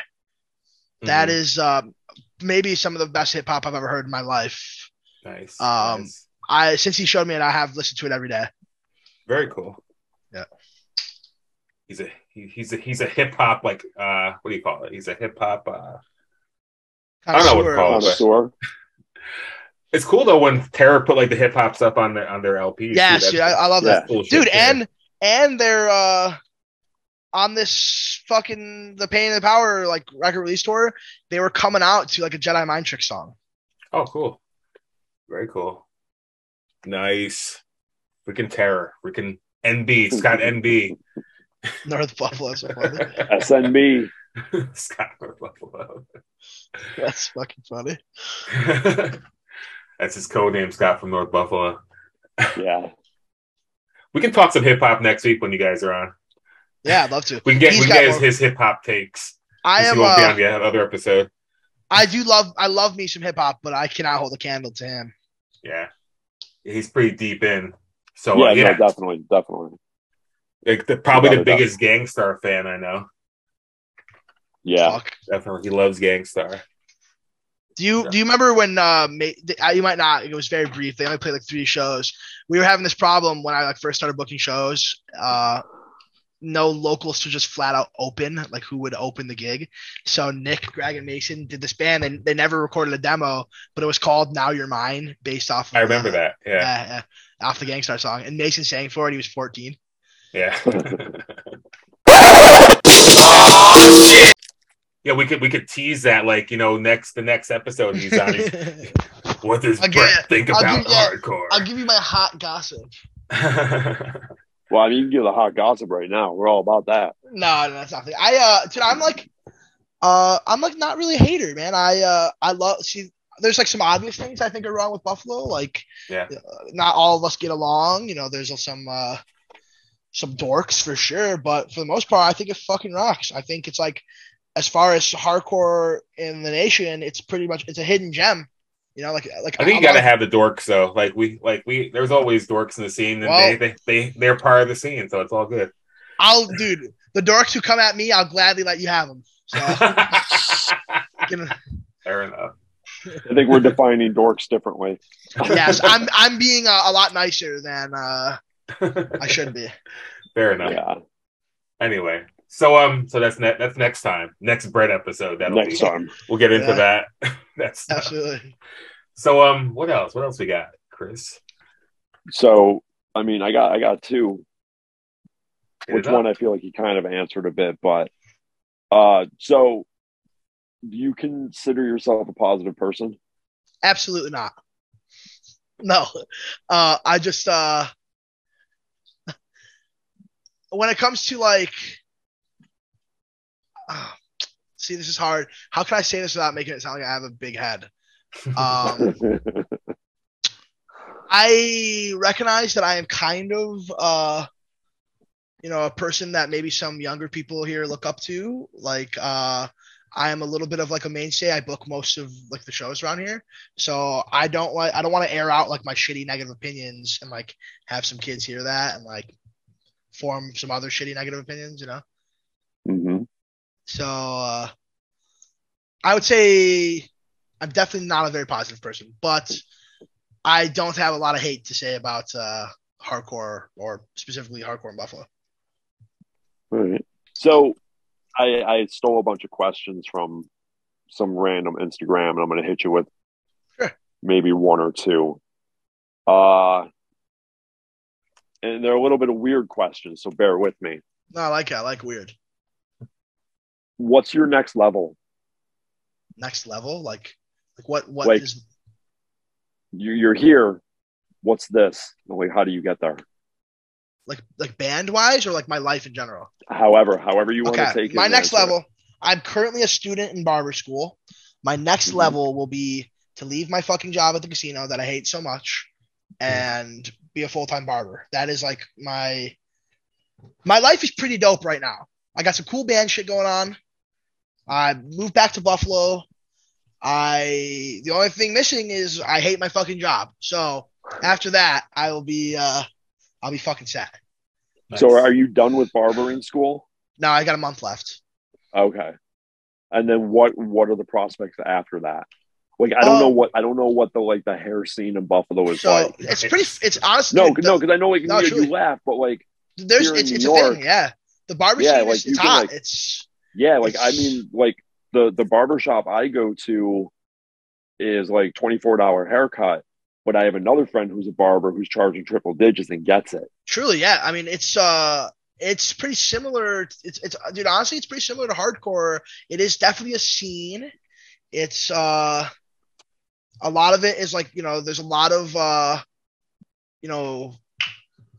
That Mhm. is um maybe some of the best hip-hop i've ever heard in my life nice. um, nice. i since he showed me it i have listened to it every day Very cool. Yeah. He's a he, he's a he's a hip hop like uh what do you call it? He's a hip hop uh I don't know what to Connoisseur. call it. But- Connoisseur? It's cool though when Terror put like the hip hop stuff on their on their LPs. yes too. dude, I, I love that cool shit dude there. and and they're uh on this fucking the pain and the power like record release tour they were coming out to like a jedi mind trick song oh cool, very cool, nice. Freaking Terror, freaking NB Scott NB north buffalo so funny. SNB. Scott North Buffalo. that's fucking funny That's his code name, Scott from North Buffalo. Yeah. We can talk some hip hop next week when you guys are on. yeah i'd love to We can get He's we can get his, his hip hop takes. i Since am he won't be on uh, the other episode. i do love i love me some hip-hop but i cannot hold a candle to him Yeah, he's pretty deep in. So yeah, uh, yeah, no, definitely, definitely. like the, probably the Without a doubt. biggest Gang Starr fan I know. Yeah. Fuck. Definitely, he loves Gang Starr. Do you do you remember when uh uh, you might not it was very brief they only played like three shows we were having this problem when I like first started booking shows uh no locals to just flat out open like who would open the gig so Nick Greg and Mason did this band and they never recorded a demo but it was called Now You're Mine based off of, I remember uh, that. Yeah, yeah, yeah, off the Gang Starr song and Mason sang for it he was 14 yeah. yeah, we could we could tease that like you know next the next episode he's on. He's, what does I'll Brett give- think I'll about give- yeah, hardcore? I'll give you my hot gossip Well, I mean, you can give the hot gossip right now. We're all about that. No, no, that's nothing. I uh, dude, I'm like, uh, I'm like not really a hater, man. I uh, I love she. There's like some obvious things I think are wrong with Buffalo. Like, Yeah. uh, not all of us get along. You know, there's some uh, some dorks for sure, but for the most part, I think it fucking rocks. I think it's like, as far as hardcore in the nation, it's pretty much it's a hidden gem. You know, like like I think you I'm got to like- have the dorks though. Like we like we there's always dorks in the scene, and Well- they, they they they're part of the scene, so it's all good. I'll, dude, the dorks who come at me, I'll gladly let you have them. So, you know, Fair enough. I think we're defining dorks differently. yes, I'm I'm being a, a lot nicer than uh, I should be. Fair enough. Yeah. Anyway, so um, so that's ne- that's next time, next Brett episode. That'll Next be. time. We'll get into Yeah. that. that's Absolutely. so um, what else? What else we got, Chris? So, I mean, I got I got two. Hit Which one I feel like you kind of answered a bit, but uh, so do you consider yourself a positive person? Absolutely not. No. Uh, I just uh, when it comes to like, ah, see, this is hard. How can I say this without making it sound like I have a big head? Um, I recognize that I am kind of uh you know a person that maybe some younger people here look up to. Like uh I am a little bit of like a mainstay. I book most of like the shows around here. So I don't like I don't want to air out like my shitty negative opinions and like have some kids hear that and like form some other shitty negative opinions, you know? So uh, I would say I'm definitely not a very positive person, but I don't have a lot of hate to say about uh, hardcore or specifically hardcore in Buffalo. All right. So, I I stole a bunch of questions from some random Instagram, and I'm going to hit you with Sure. maybe one or two. Uh, and they're a little bit of weird questions, so bear with me. No, I like it. I like weird. What's your next level? Next level, like like what what Like- is You- You're here. What's this? Like, how do you get there? like like band wise or like my life in general? However, however you want to Okay, take it. my next answer level. I'm currently a student in barber school. My next Mhm. level will be to leave my fucking job at the casino that I hate so much and be a full time barber. That is like my my life is pretty dope right now. I got some cool band shit going on. I moved back to Buffalo. I the only thing missing is I hate my fucking job. So after that, I will be uh I'll be fucking sad. So Nice. are you done with barbering school? No, I got a month left. Okay. And then what what are the prospects after that? Like I don't know Um, what I don't know what the like the hair scene in Buffalo is So like. it's pretty. It's honestly No, the- no, because I know like No, you, you laugh, but like There's here in it's New it's York- a thing, yeah. The barber Yeah, scene like, is you it's can, hot. like- it's yeah, like I mean like the the barber shop I go to is like twenty four dollar haircut, but I have another friend who's a barber who's charging triple digits and gets it. truly, yeah. I mean, it's uh, it's pretty similar. It's it's dude. Honestly, it's pretty similar to hardcore. It is definitely a scene. It's uh, a lot of it is like you know, there's a lot of uh, you know,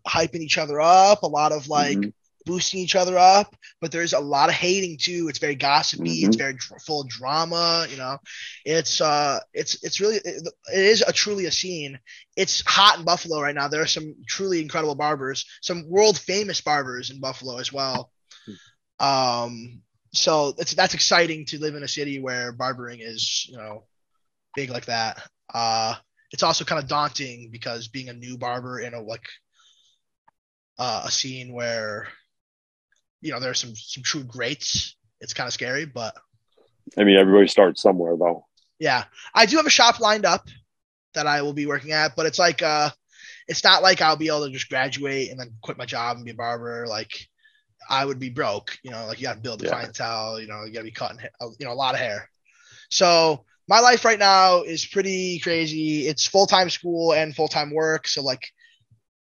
hyping each other up. A lot of like Mhm. Boosting each other up, but there's a lot of hating too. It's very gossipy. It's Mhm. very dr- full of drama. You know, it's uh, it's it's really it, it is a truly a scene. It's hot in Buffalo right now. There are some truly incredible barbers, some world famous barbers in Buffalo as well. Um, so it's that's exciting to live in a city where barbering is you know big like that. Uh, it's also kind of daunting because being a new barber in a like uh, a scene where you know there are some some true greats. It's kind of scary, but I mean everybody starts somewhere though. yeah, I do have a shop lined up that I will be working at, but it's like uh, it's not like I'll be able to just graduate and then quit my job and be a barber. Like I would be broke, you know. Like you got to build the Yeah. clientele, you know. You got to be cutting, you know, a lot of hair. So my life right now is pretty crazy. It's full time school and full time work, so like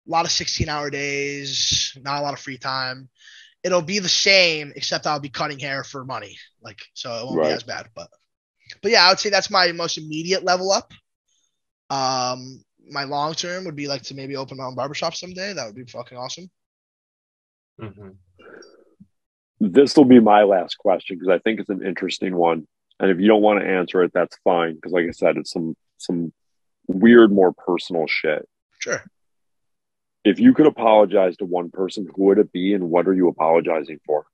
a lot of sixteen hour days, not a lot of free time. It'll be the same, except I'll be cutting hair for money. Like so, it won't Right. be as bad, but but yeah, I would say that's my most immediate level up. Um, my long term would be like to maybe open my own barbershop someday. That would be fucking awesome. Mhm. This will be my last question because I think it's an interesting one. And if you don't want to answer it, that's fine. Because like I said, it's some some weird, more personal shit. Sure. If you could apologize to one person, who would it be, and what are you apologizing for?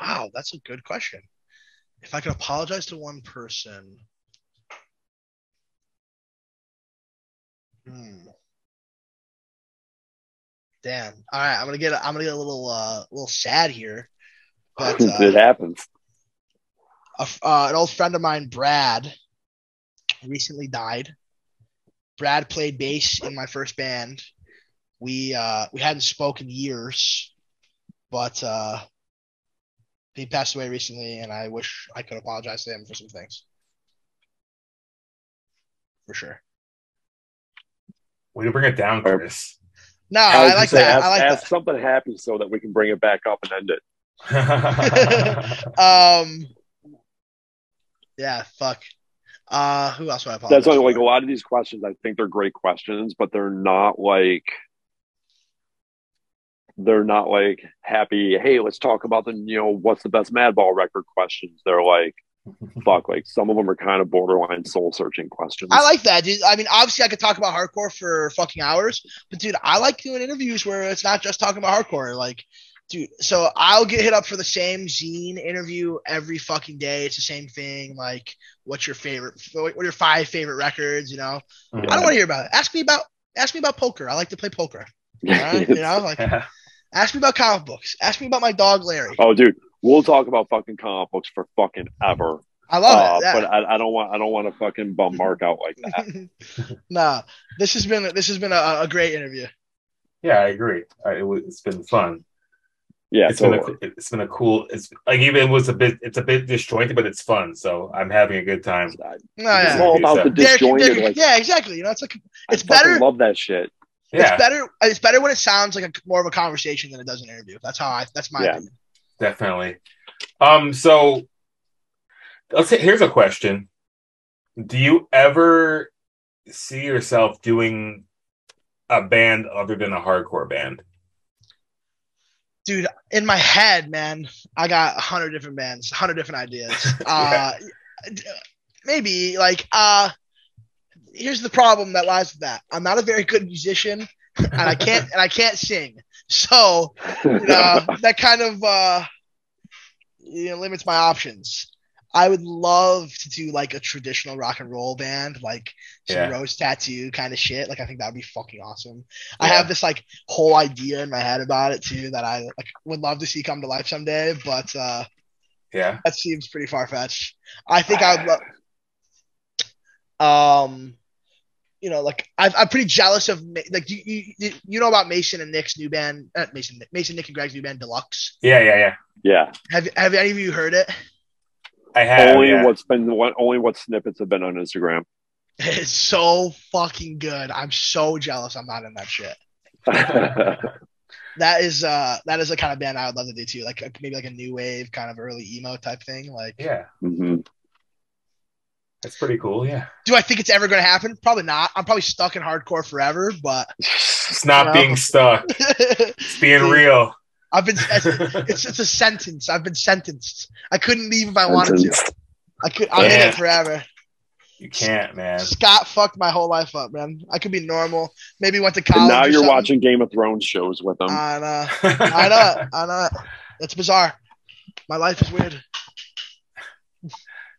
Wow, that's a good question. If I could apologize to one person, hmm. Damn. All right, I'm gonna get I'm gonna get a little uh, little sad here, but it uh, happens. a uh, an old friend of mine, Brad, recently died. Brad played bass in my first band. We uh, we hadn't spoken years, but uh, he passed away recently, and I wish I could apologize to him for some things. For sure. Way to bring it down, Chris. No, was I like say, that. Ask, I like ask something happy so that we can bring it back up and end it. Um, yeah, fuck. Uh, who else would I apologize? That's why, like a lot of these questions, I think they're great questions, but they're not like they're not like happy. Hey, let's talk about the you know what's the best Madball record questions. They're like fuck. Like some of them are kind of borderline soul searching questions. I like that, dude. I mean, obviously, I could talk about hardcore for fucking hours, but dude, I like doing interviews where it's not just talking about hardcore. Like, dude, so I'll get hit up for the same zine interview every fucking day. It's the same thing. Like, what's your favorite? What are your five favorite records? You know, I don't want to hear about it. Ask me about ask me about poker. I like to play poker. All right? you know, like ask me about comic books. Ask me about my dog Larry. oh, dude, we'll talk about fucking comic books for fucking ever. I love Uh, it. Yeah. But I, I don't want I don't want to fucking bum Mark out like that. nah, this has been this has been a, a great interview. yeah, I agree. I, it it's been fun. Yeah, it's so been a, it's been a cool. It's like even it was a bit. It's a bit disjointed, but it's fun. So I'm having a good time. No, it's yeah. all about the Derek- disjointed. Derek- like, yeah, exactly. You know, it's like it's fucking better- Love that shit. Yeah, it's better. It's better when it sounds like a more of a conversation than it does an interview. That's how I. That's my Yeah. opinion. definitely. Um, so let's say here's a question: Do you ever see yourself doing a band other than a hardcore band? Dude in my head man i got a hundred different bands a hundred different ideas. Uh maybe like uh here's the problem that lies with that. I'm not a very good musician and i can't and i can't sing. So you know that kind of uh you know limits my options I would love to do like a traditional rock and roll band, like some Yeah. rose tattoo kind of shit. Like I think that would be fucking awesome. I have this like whole idea in my head about it too that I like would love to see come to life someday, but uh Yeah. that seems pretty far fetched. I think I would love um you know, like I'm, I'm pretty jealous of like you, you you know about Mason and Nick's new band, not Mason Mason Nick and Greg's new band Deluxe. Yeah, yeah, yeah. yeah. Have have any of you heard it? I have. only yeah. what's been only what snippets have been on Instagram. It's so fucking good. I'm so jealous I'm not in that shit. That is uh that is the kind of band I would love to do too. Like maybe like a new wave kind of early emo type thing. Like yeah, hmm that's pretty cool. Yeah, do I think it's ever gonna happen? Probably not. I'm probably stuck in hardcore forever, but it's not No. being stuck. It's being real. I've been it's it's a sentence. I've been sentenced. I couldn't leave if I wanted to. I could I'm in it forever. You can't, man. Scott fucked my whole life up, man. I could be normal. Maybe went to college. And now or you're something. watching Game of Thrones shows with them. I know. I know. I know. It's bizarre. My life is weird.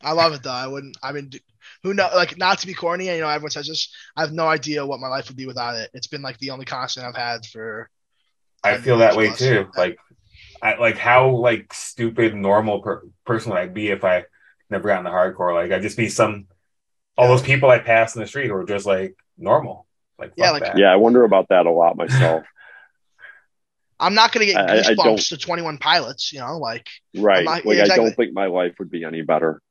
I love it though. I wouldn't. I mean, who know? Like, not to be corny. You know, everyone says this. I have no idea what my life would be without it. It's been like the only constant I've had for. I feel that way too. Like, I like how like stupid normal per- person would I be if I never got into hardcore. Like, I'd just be some all those people I pass in the street who were just like normal. Like, Yeah, like- that. yeah, I wonder about that a lot myself. I'm not gonna get I- I don't- to 21 Pilots. You know, like right. I'm not- like yeah, I don't think my life would be any better.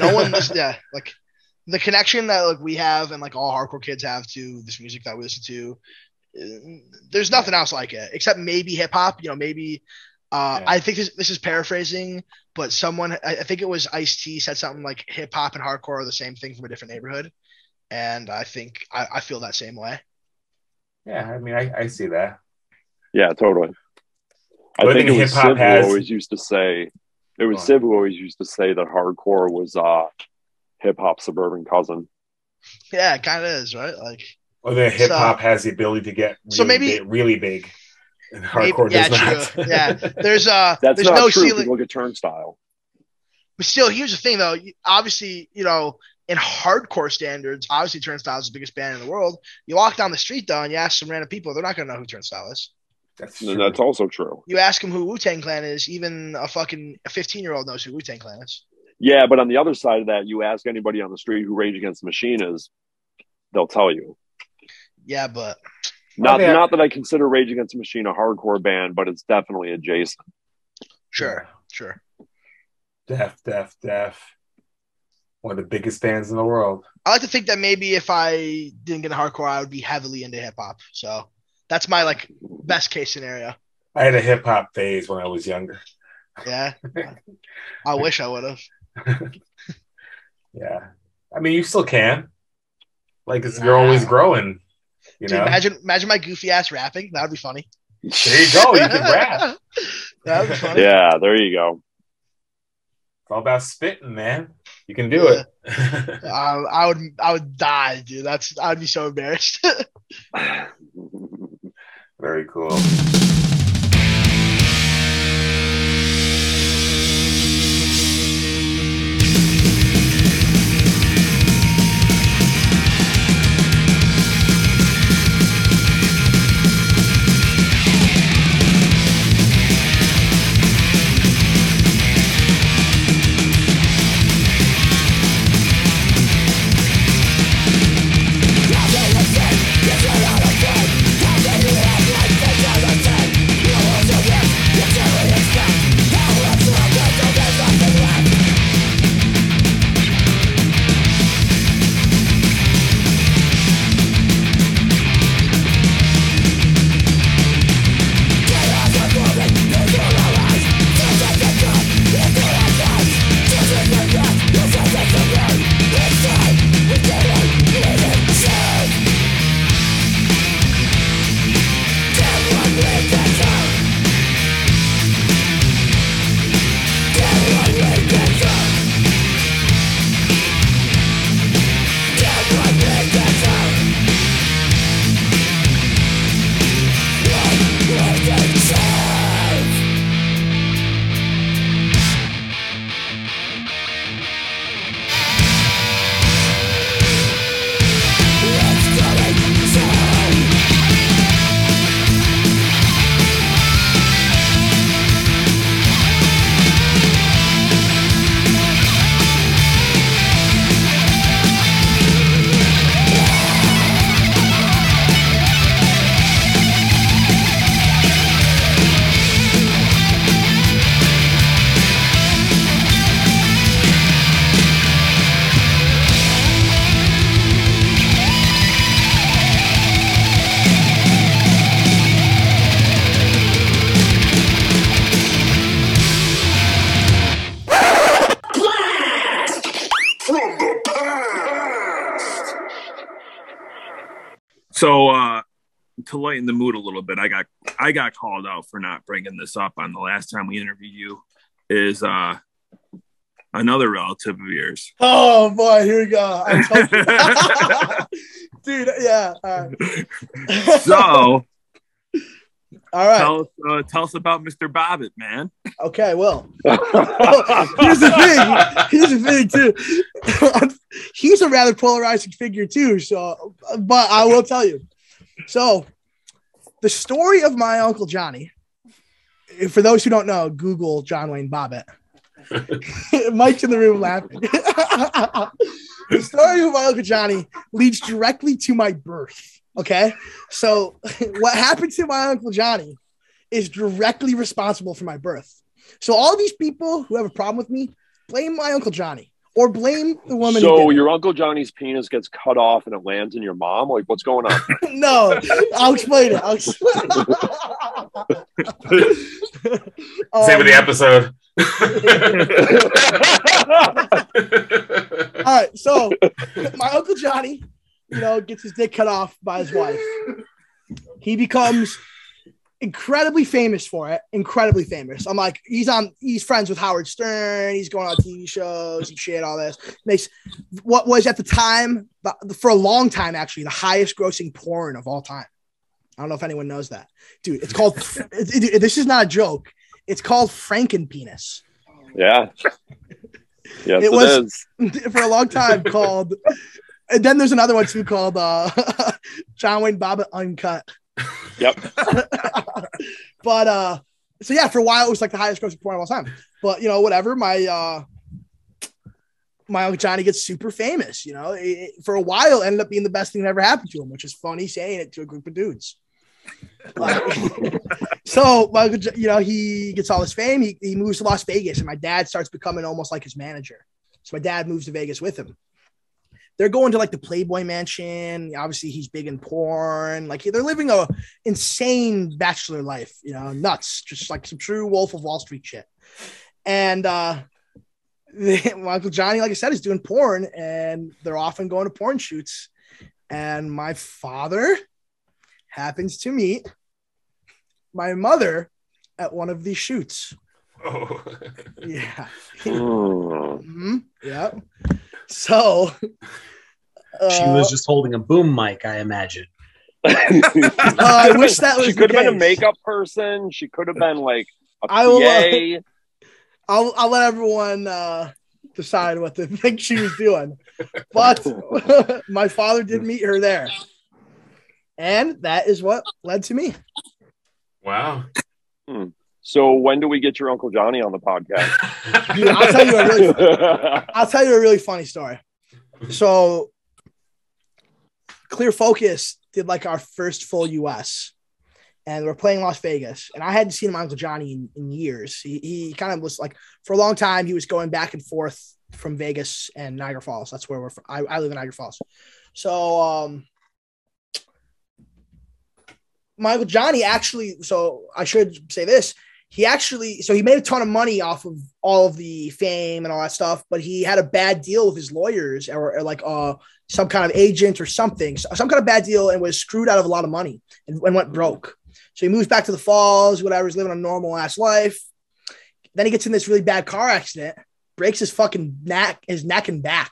no one listens. Yeah, like the connection that like we have and like all hardcore kids have to this music that we listen to. There's nothing else like it except maybe hip hop. You know, maybe. Uh, Yeah. I think this, this is paraphrasing, but someone I, I think it was Ice T said something like hip hop and hardcore are the same thing from a different neighborhood, and I think I, I feel that same way. Yeah, I mean, I, I see that. Yeah, totally. I I think think it was hip-hop has- who always used to say it was Go on. Civ who always used to say that hardcore was uh hip hop suburban cousin. Yeah, it kind of is right. Like Or the hip hop has the ability to get really So maybe- big, really big. And Maybe- hardcore yeah, does not. Yeah. there's uh That's there's not no true. ceiling. Look at Turnstile. But still, here's the thing, though. Obviously, you know, in hardcore standards, obviously Turnstile is the biggest band in the world. You walk down the street, though, and you ask some random people, they're not going to know who Turnstile is. That's true. that's also true. You ask them who Wu Tang Clan is, even a fucking 15 year old knows who Wu Tang Clan is. Yeah, but on the other side of that, you ask anybody on the street who Rage Against the Machine is, they'll tell you. Yeah, but Not yeah. not that I consider Rage Against the Machine a hardcore band, but it's definitely adjacent. sure, sure. Def, def, def. One of the biggest bands in the world. I like to think that maybe if I didn't get into hardcore, I would be heavily into hip hop. So that's my like best case scenario. I had a hip hop phase when I was younger. Yeah. I wish I would have. Yeah. I mean, you still can. Like, it's, you're always growing. You Dude, know? imagine imagine my goofy ass rapping. That would be funny. There you go. You can rap. that would be funny. Yeah, there you go. It's all about spitting, man. You can do it. Um, I would I would die, dude. That's I'd be so embarrassed. Very cool. A little bit, I got I got called out for not bringing this up on the last time we interviewed you. Is uh, another relative of yours? Oh boy, here we go. I told you. Dude, yeah. All right. So all right. tell us uh, tell us about Mr. Bobbitt, man. Okay, well. here's the thing. Here's the thing too. He's a rather polarizing figure too. So, but I will tell you. So, the story of my uncle Johnny. For those who don't know, Google John Wayne Bobbitt. Mike's in the room laughing. the story of my uncle Johnny leads directly to my birth. Okay, so what happened to my uncle Johnny is directly responsible for my birth. So all these people who have a problem with me blame my uncle Johnny or blame the woman. who so your uncle Johnny's penis gets cut off and it lands in your mom. Like, what's going on? no, I'll explain it. I'll explain. Same with the episode. All right, so my uncle Johnny, you know, gets his dick cut off by his wife. He becomes incredibly famous for it. Incredibly famous. I'm like, he's on. He's friends with Howard Stern. He's going on TV shows and shit. All this makes what was at the time, for a long time actually, the highest grossing porn of all time. I don't know if anyone knows that, dude. It's called. it- it- this is not a joke. It's called Franken Penis. yeah. Yes, It it, was- is. for a long time called and then there's another one too called uh John Wayne Bobbitt Uncut. Yep. but uh so yeah, for a while it was like the highest grossing porn of all time. But you know, whatever, my uh my uncle Johnny gets super famous, you know. It, it- for a while ended up being the best thing that ever happened to him, which is funny saying it to a group of dudes. So my uncle, you know, he gets all this fame. He, he moves to Las Vegas, and my dad starts becoming almost like his manager. So my dad moves to Vegas with him. They're going to like the Playboy Mansion. Obviously, he's big in porn. Like they're living a insane bachelor life, you know, nuts, just like some true Wolf of Wall Street shit. And uh, my uncle Johnny, like I said, is doing porn, and they're often going to porn shoots. And my father happens to meet my mother at one of these shoots. Oh. Yeah. Hmm. hmm Yeah. So uh, She was just holding a boom mic, I imagine. I wish that was She the could have been a makeup person. She could have been like a I will, uh, I'll I'll let everyone uh, decide what they think she was doing. But my father did meet her there. And that is what led to me. wow. So when do we get your Uncle Johnny on the podcast? Dude, I'll tell you a really I'll tell you a really funny story. So Clear Focus did like our first full US and we're playing Las Vegas. And I hadn't seen my Uncle Johnny in, in years. He, he kind of was like, for a long time, he was going back and forth from Vegas and Niagara Falls. That's where we're from. I, I live in Niagara Falls. So, um, my Uncle Johnny actually, so I should say this. He actually, so he made a ton of money off of all of the fame and all that stuff, but he had a bad deal with his lawyers or, or like uh, some kind of agent or something, some kind of bad deal and was screwed out of a lot of money and, and went broke. So he moves back to the falls, whatever, he's living a normal ass life. Then he gets in this really bad car accident, breaks his fucking neck, his neck and back,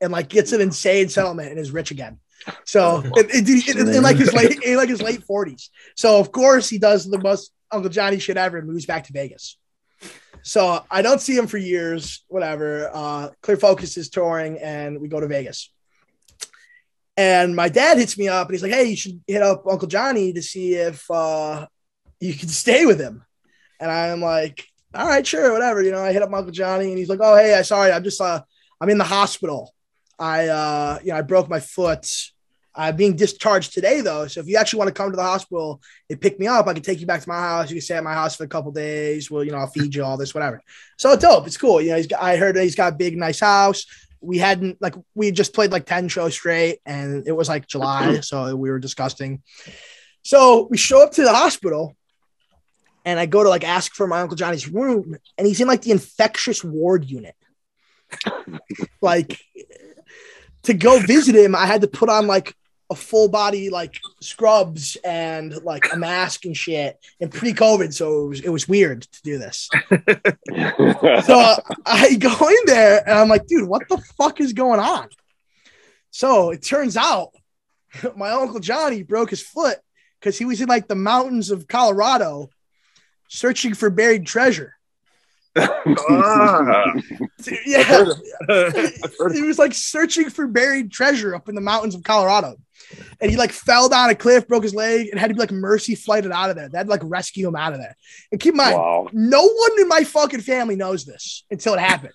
and like gets an insane settlement and is rich again. So in, in- in- in like his late in like his late forties. So of course he does the most Uncle Johnny shit ever and moves back to Vegas. So I don't see him for years. Whatever. Uh, Clear Focus is touring, and we go to Vegas. And my dad hits me up, and he's like, "Hey, you should hit up Uncle Johnny to see if uh, you can stay with him." And I'm like, "All right, sure, whatever." You know, I hit up Uncle Johnny, and he's like, "Oh, hey, I sorry, I'm just uh, I'm in the hospital. I uh, you know, I broke my foot. I'm being discharged today, though. So if you actually want to come to the hospital and pick me up, I can take you back to my house. You can stay at my house for a couple days. Well, you know, I'll feed you all this, whatever. So it's dope. It's cool. You know, he's got, I heard he's got a big, nice house. We hadn't like we just played like 10 shows straight and it was like July. so we were disgusting. So we show up to the hospital and I go to like ask for my Uncle Johnny's room, and he's in like the infectious ward unit. like to go visit him, I had to put on like a full body like scrubs and like a mask and shit and pre-COVID, so it was, it was weird to do this. so uh, I go in there and I'm like, dude, what the fuck is going on? So it turns out my uncle Johnny broke his foot because he was in like the mountains of Colorado searching for buried treasure. Ah. Yeah, he was like searching for buried treasure up in the mountains of Colorado. And he like fell down a cliff, broke his leg, and had to be like mercy flighted out of there. They had to like rescue him out of there. And keep in mind, wow. no one in my fucking family knows this until it happened.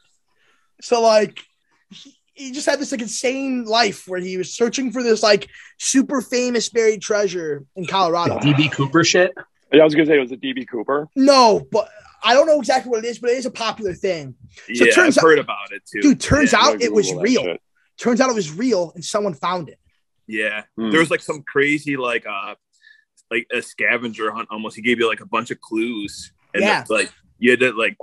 So like he, he just had this like insane life where he was searching for this like super famous buried treasure in Colorado. DB Cooper shit. Yeah, I was gonna say it was a DB Cooper. No, but I don't know exactly what it is, but it is a popular thing. So yeah, turns I've out- heard about it too. Dude, turns yeah. out it was real. shit. Turns out it was real and someone found it. Yeah, Hmm. there was like some crazy like uh like a scavenger hunt almost. He gave you like a bunch of clues, and Yeah. it's, like you had to like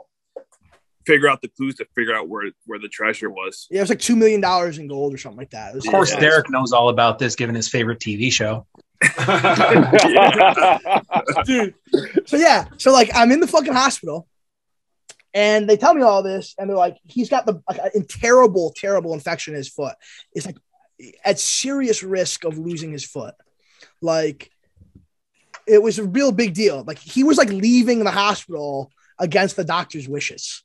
figure out the clues to figure out where where the treasure was. Yeah, it was like two million dollars in gold or something like that. Of course, yeah. Derek knows all about this, given his favorite TV show. dude. So yeah, so like I'm in the fucking hospital, and they tell me all this, and they're like, he's got the like, a terrible, terrible infection in his foot. It's like at serious risk of losing his foot. Like it was a real big deal. Like he was like leaving the hospital against the doctor's wishes.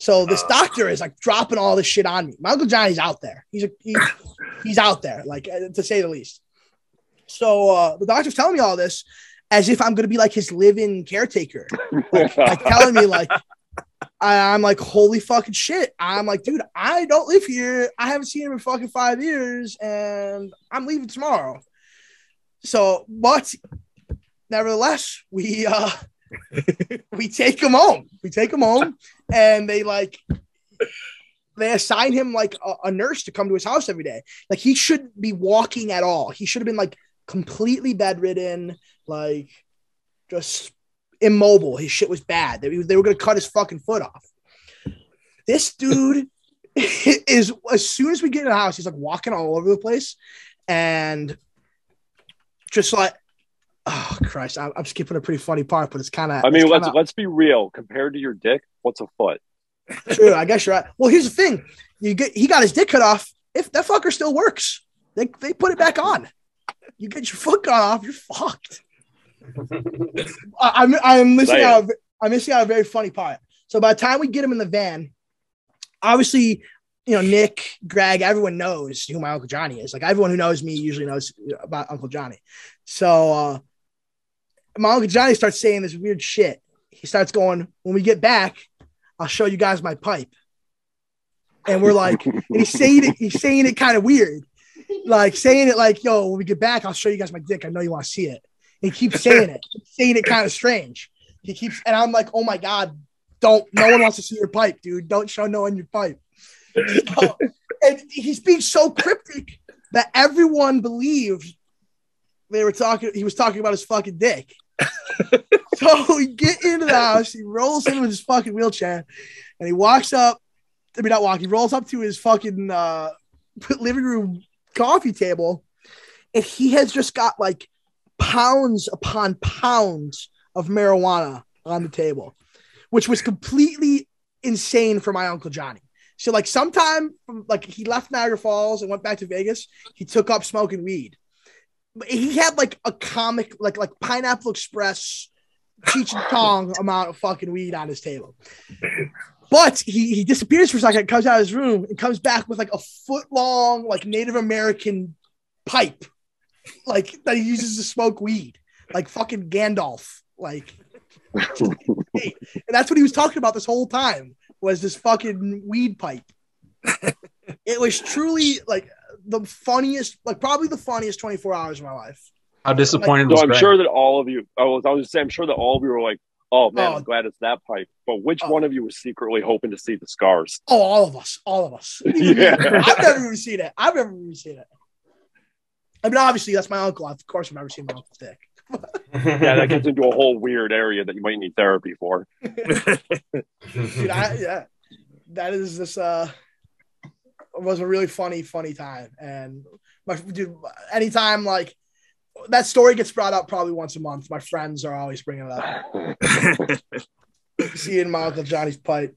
So this Oh. doctor is like dropping all this shit on me. My uncle Johnny's out there. He's a, he, he's out there, like uh, to say the least. So uh, the doctor's telling me all this as if I'm going to be like his live-in caretaker, like, like telling me like I, I'm like holy fucking shit. I'm like, dude, I don't live here. I haven't seen him in fucking five years, and I'm leaving tomorrow. So, but nevertheless, we uh we take him home. We take him home, and they like they assign him like a, a nurse to come to his house every day. Like he shouldn't be walking at all. He should have been like completely bedridden, like just immobile. His shit was bad. They, they were gonna cut his fucking foot off. This dude is as soon as we get in the house, he's like walking all over the place, and just like, oh Christ, I'm, I'm skipping a pretty funny part, but it's kind of. I mean, let's let's be real. Compared to your dick, what's a foot? True, I guess you're right. Well, here's the thing: you get he got his dick cut off. If that fucker still works, they they put it back on. You get your foot cut off, you're fucked. I, I'm I'm missing out. I'm missing out a very funny part. So by the time we get him in the van, obviously, you know Nick, Greg, everyone knows who my uncle Johnny is. Like everyone who knows me usually knows about Uncle Johnny. So uh, my uncle Johnny starts saying this weird shit. He starts going, "When we get back, I'll show you guys my pipe." And we're like, and he's saying it, he's saying it kind of weird. Like saying it like, yo, when we get back, I'll show you guys my dick. I know you want to see it. He keeps saying it, saying it kind of strange. He keeps, and I'm like, oh my God, don't, no one wants to see your pipe, dude. Don't show no one your pipe. So- and he's being so cryptic that everyone believed they were talking, he was talking about his fucking dick. so we get into the house, he rolls in with his fucking wheelchair, and he walks up. I mean, not walk. He rolls up to his fucking uh, living room coffee table, and he has just got like pounds upon pounds of marijuana on the table, which was completely insane for my uncle Johnny. So, like, sometime like he left Niagara Falls and went back to Vegas, he took up smoking weed. He had like a comic, like like Pineapple Express, Cheech and Chong amount of fucking weed on his table. But he, he disappears for a second, comes out of his room, and comes back with like a foot long, like Native American pipe, like that he uses to smoke weed, like fucking Gandalf. Like, and that's what he was talking about this whole time was this fucking weed pipe. it was truly like the funniest, like probably the funniest 24 hours of my life. How disappointed So was I'm Greg? sure that all of you, I was, I was just saying, I'm sure that all of you were like, oh man, Oh. I'm glad it's that pipe. But which Oh. one of you was secretly hoping to see the scars? Oh, all of us, all of us. Yeah. I've never even seen it. I've never even seen it. I mean, obviously that's my uncle. Of course, I've never seen my uncle dick. yeah, that gets into a whole weird area that you might need therapy for. Dude, I, yeah, that is this. Uh, was a really funny, funny time, and my dude, anytime like that story gets brought up probably once a month. My friends are always bringing it up. Seeing my uncle Johnny's pipe.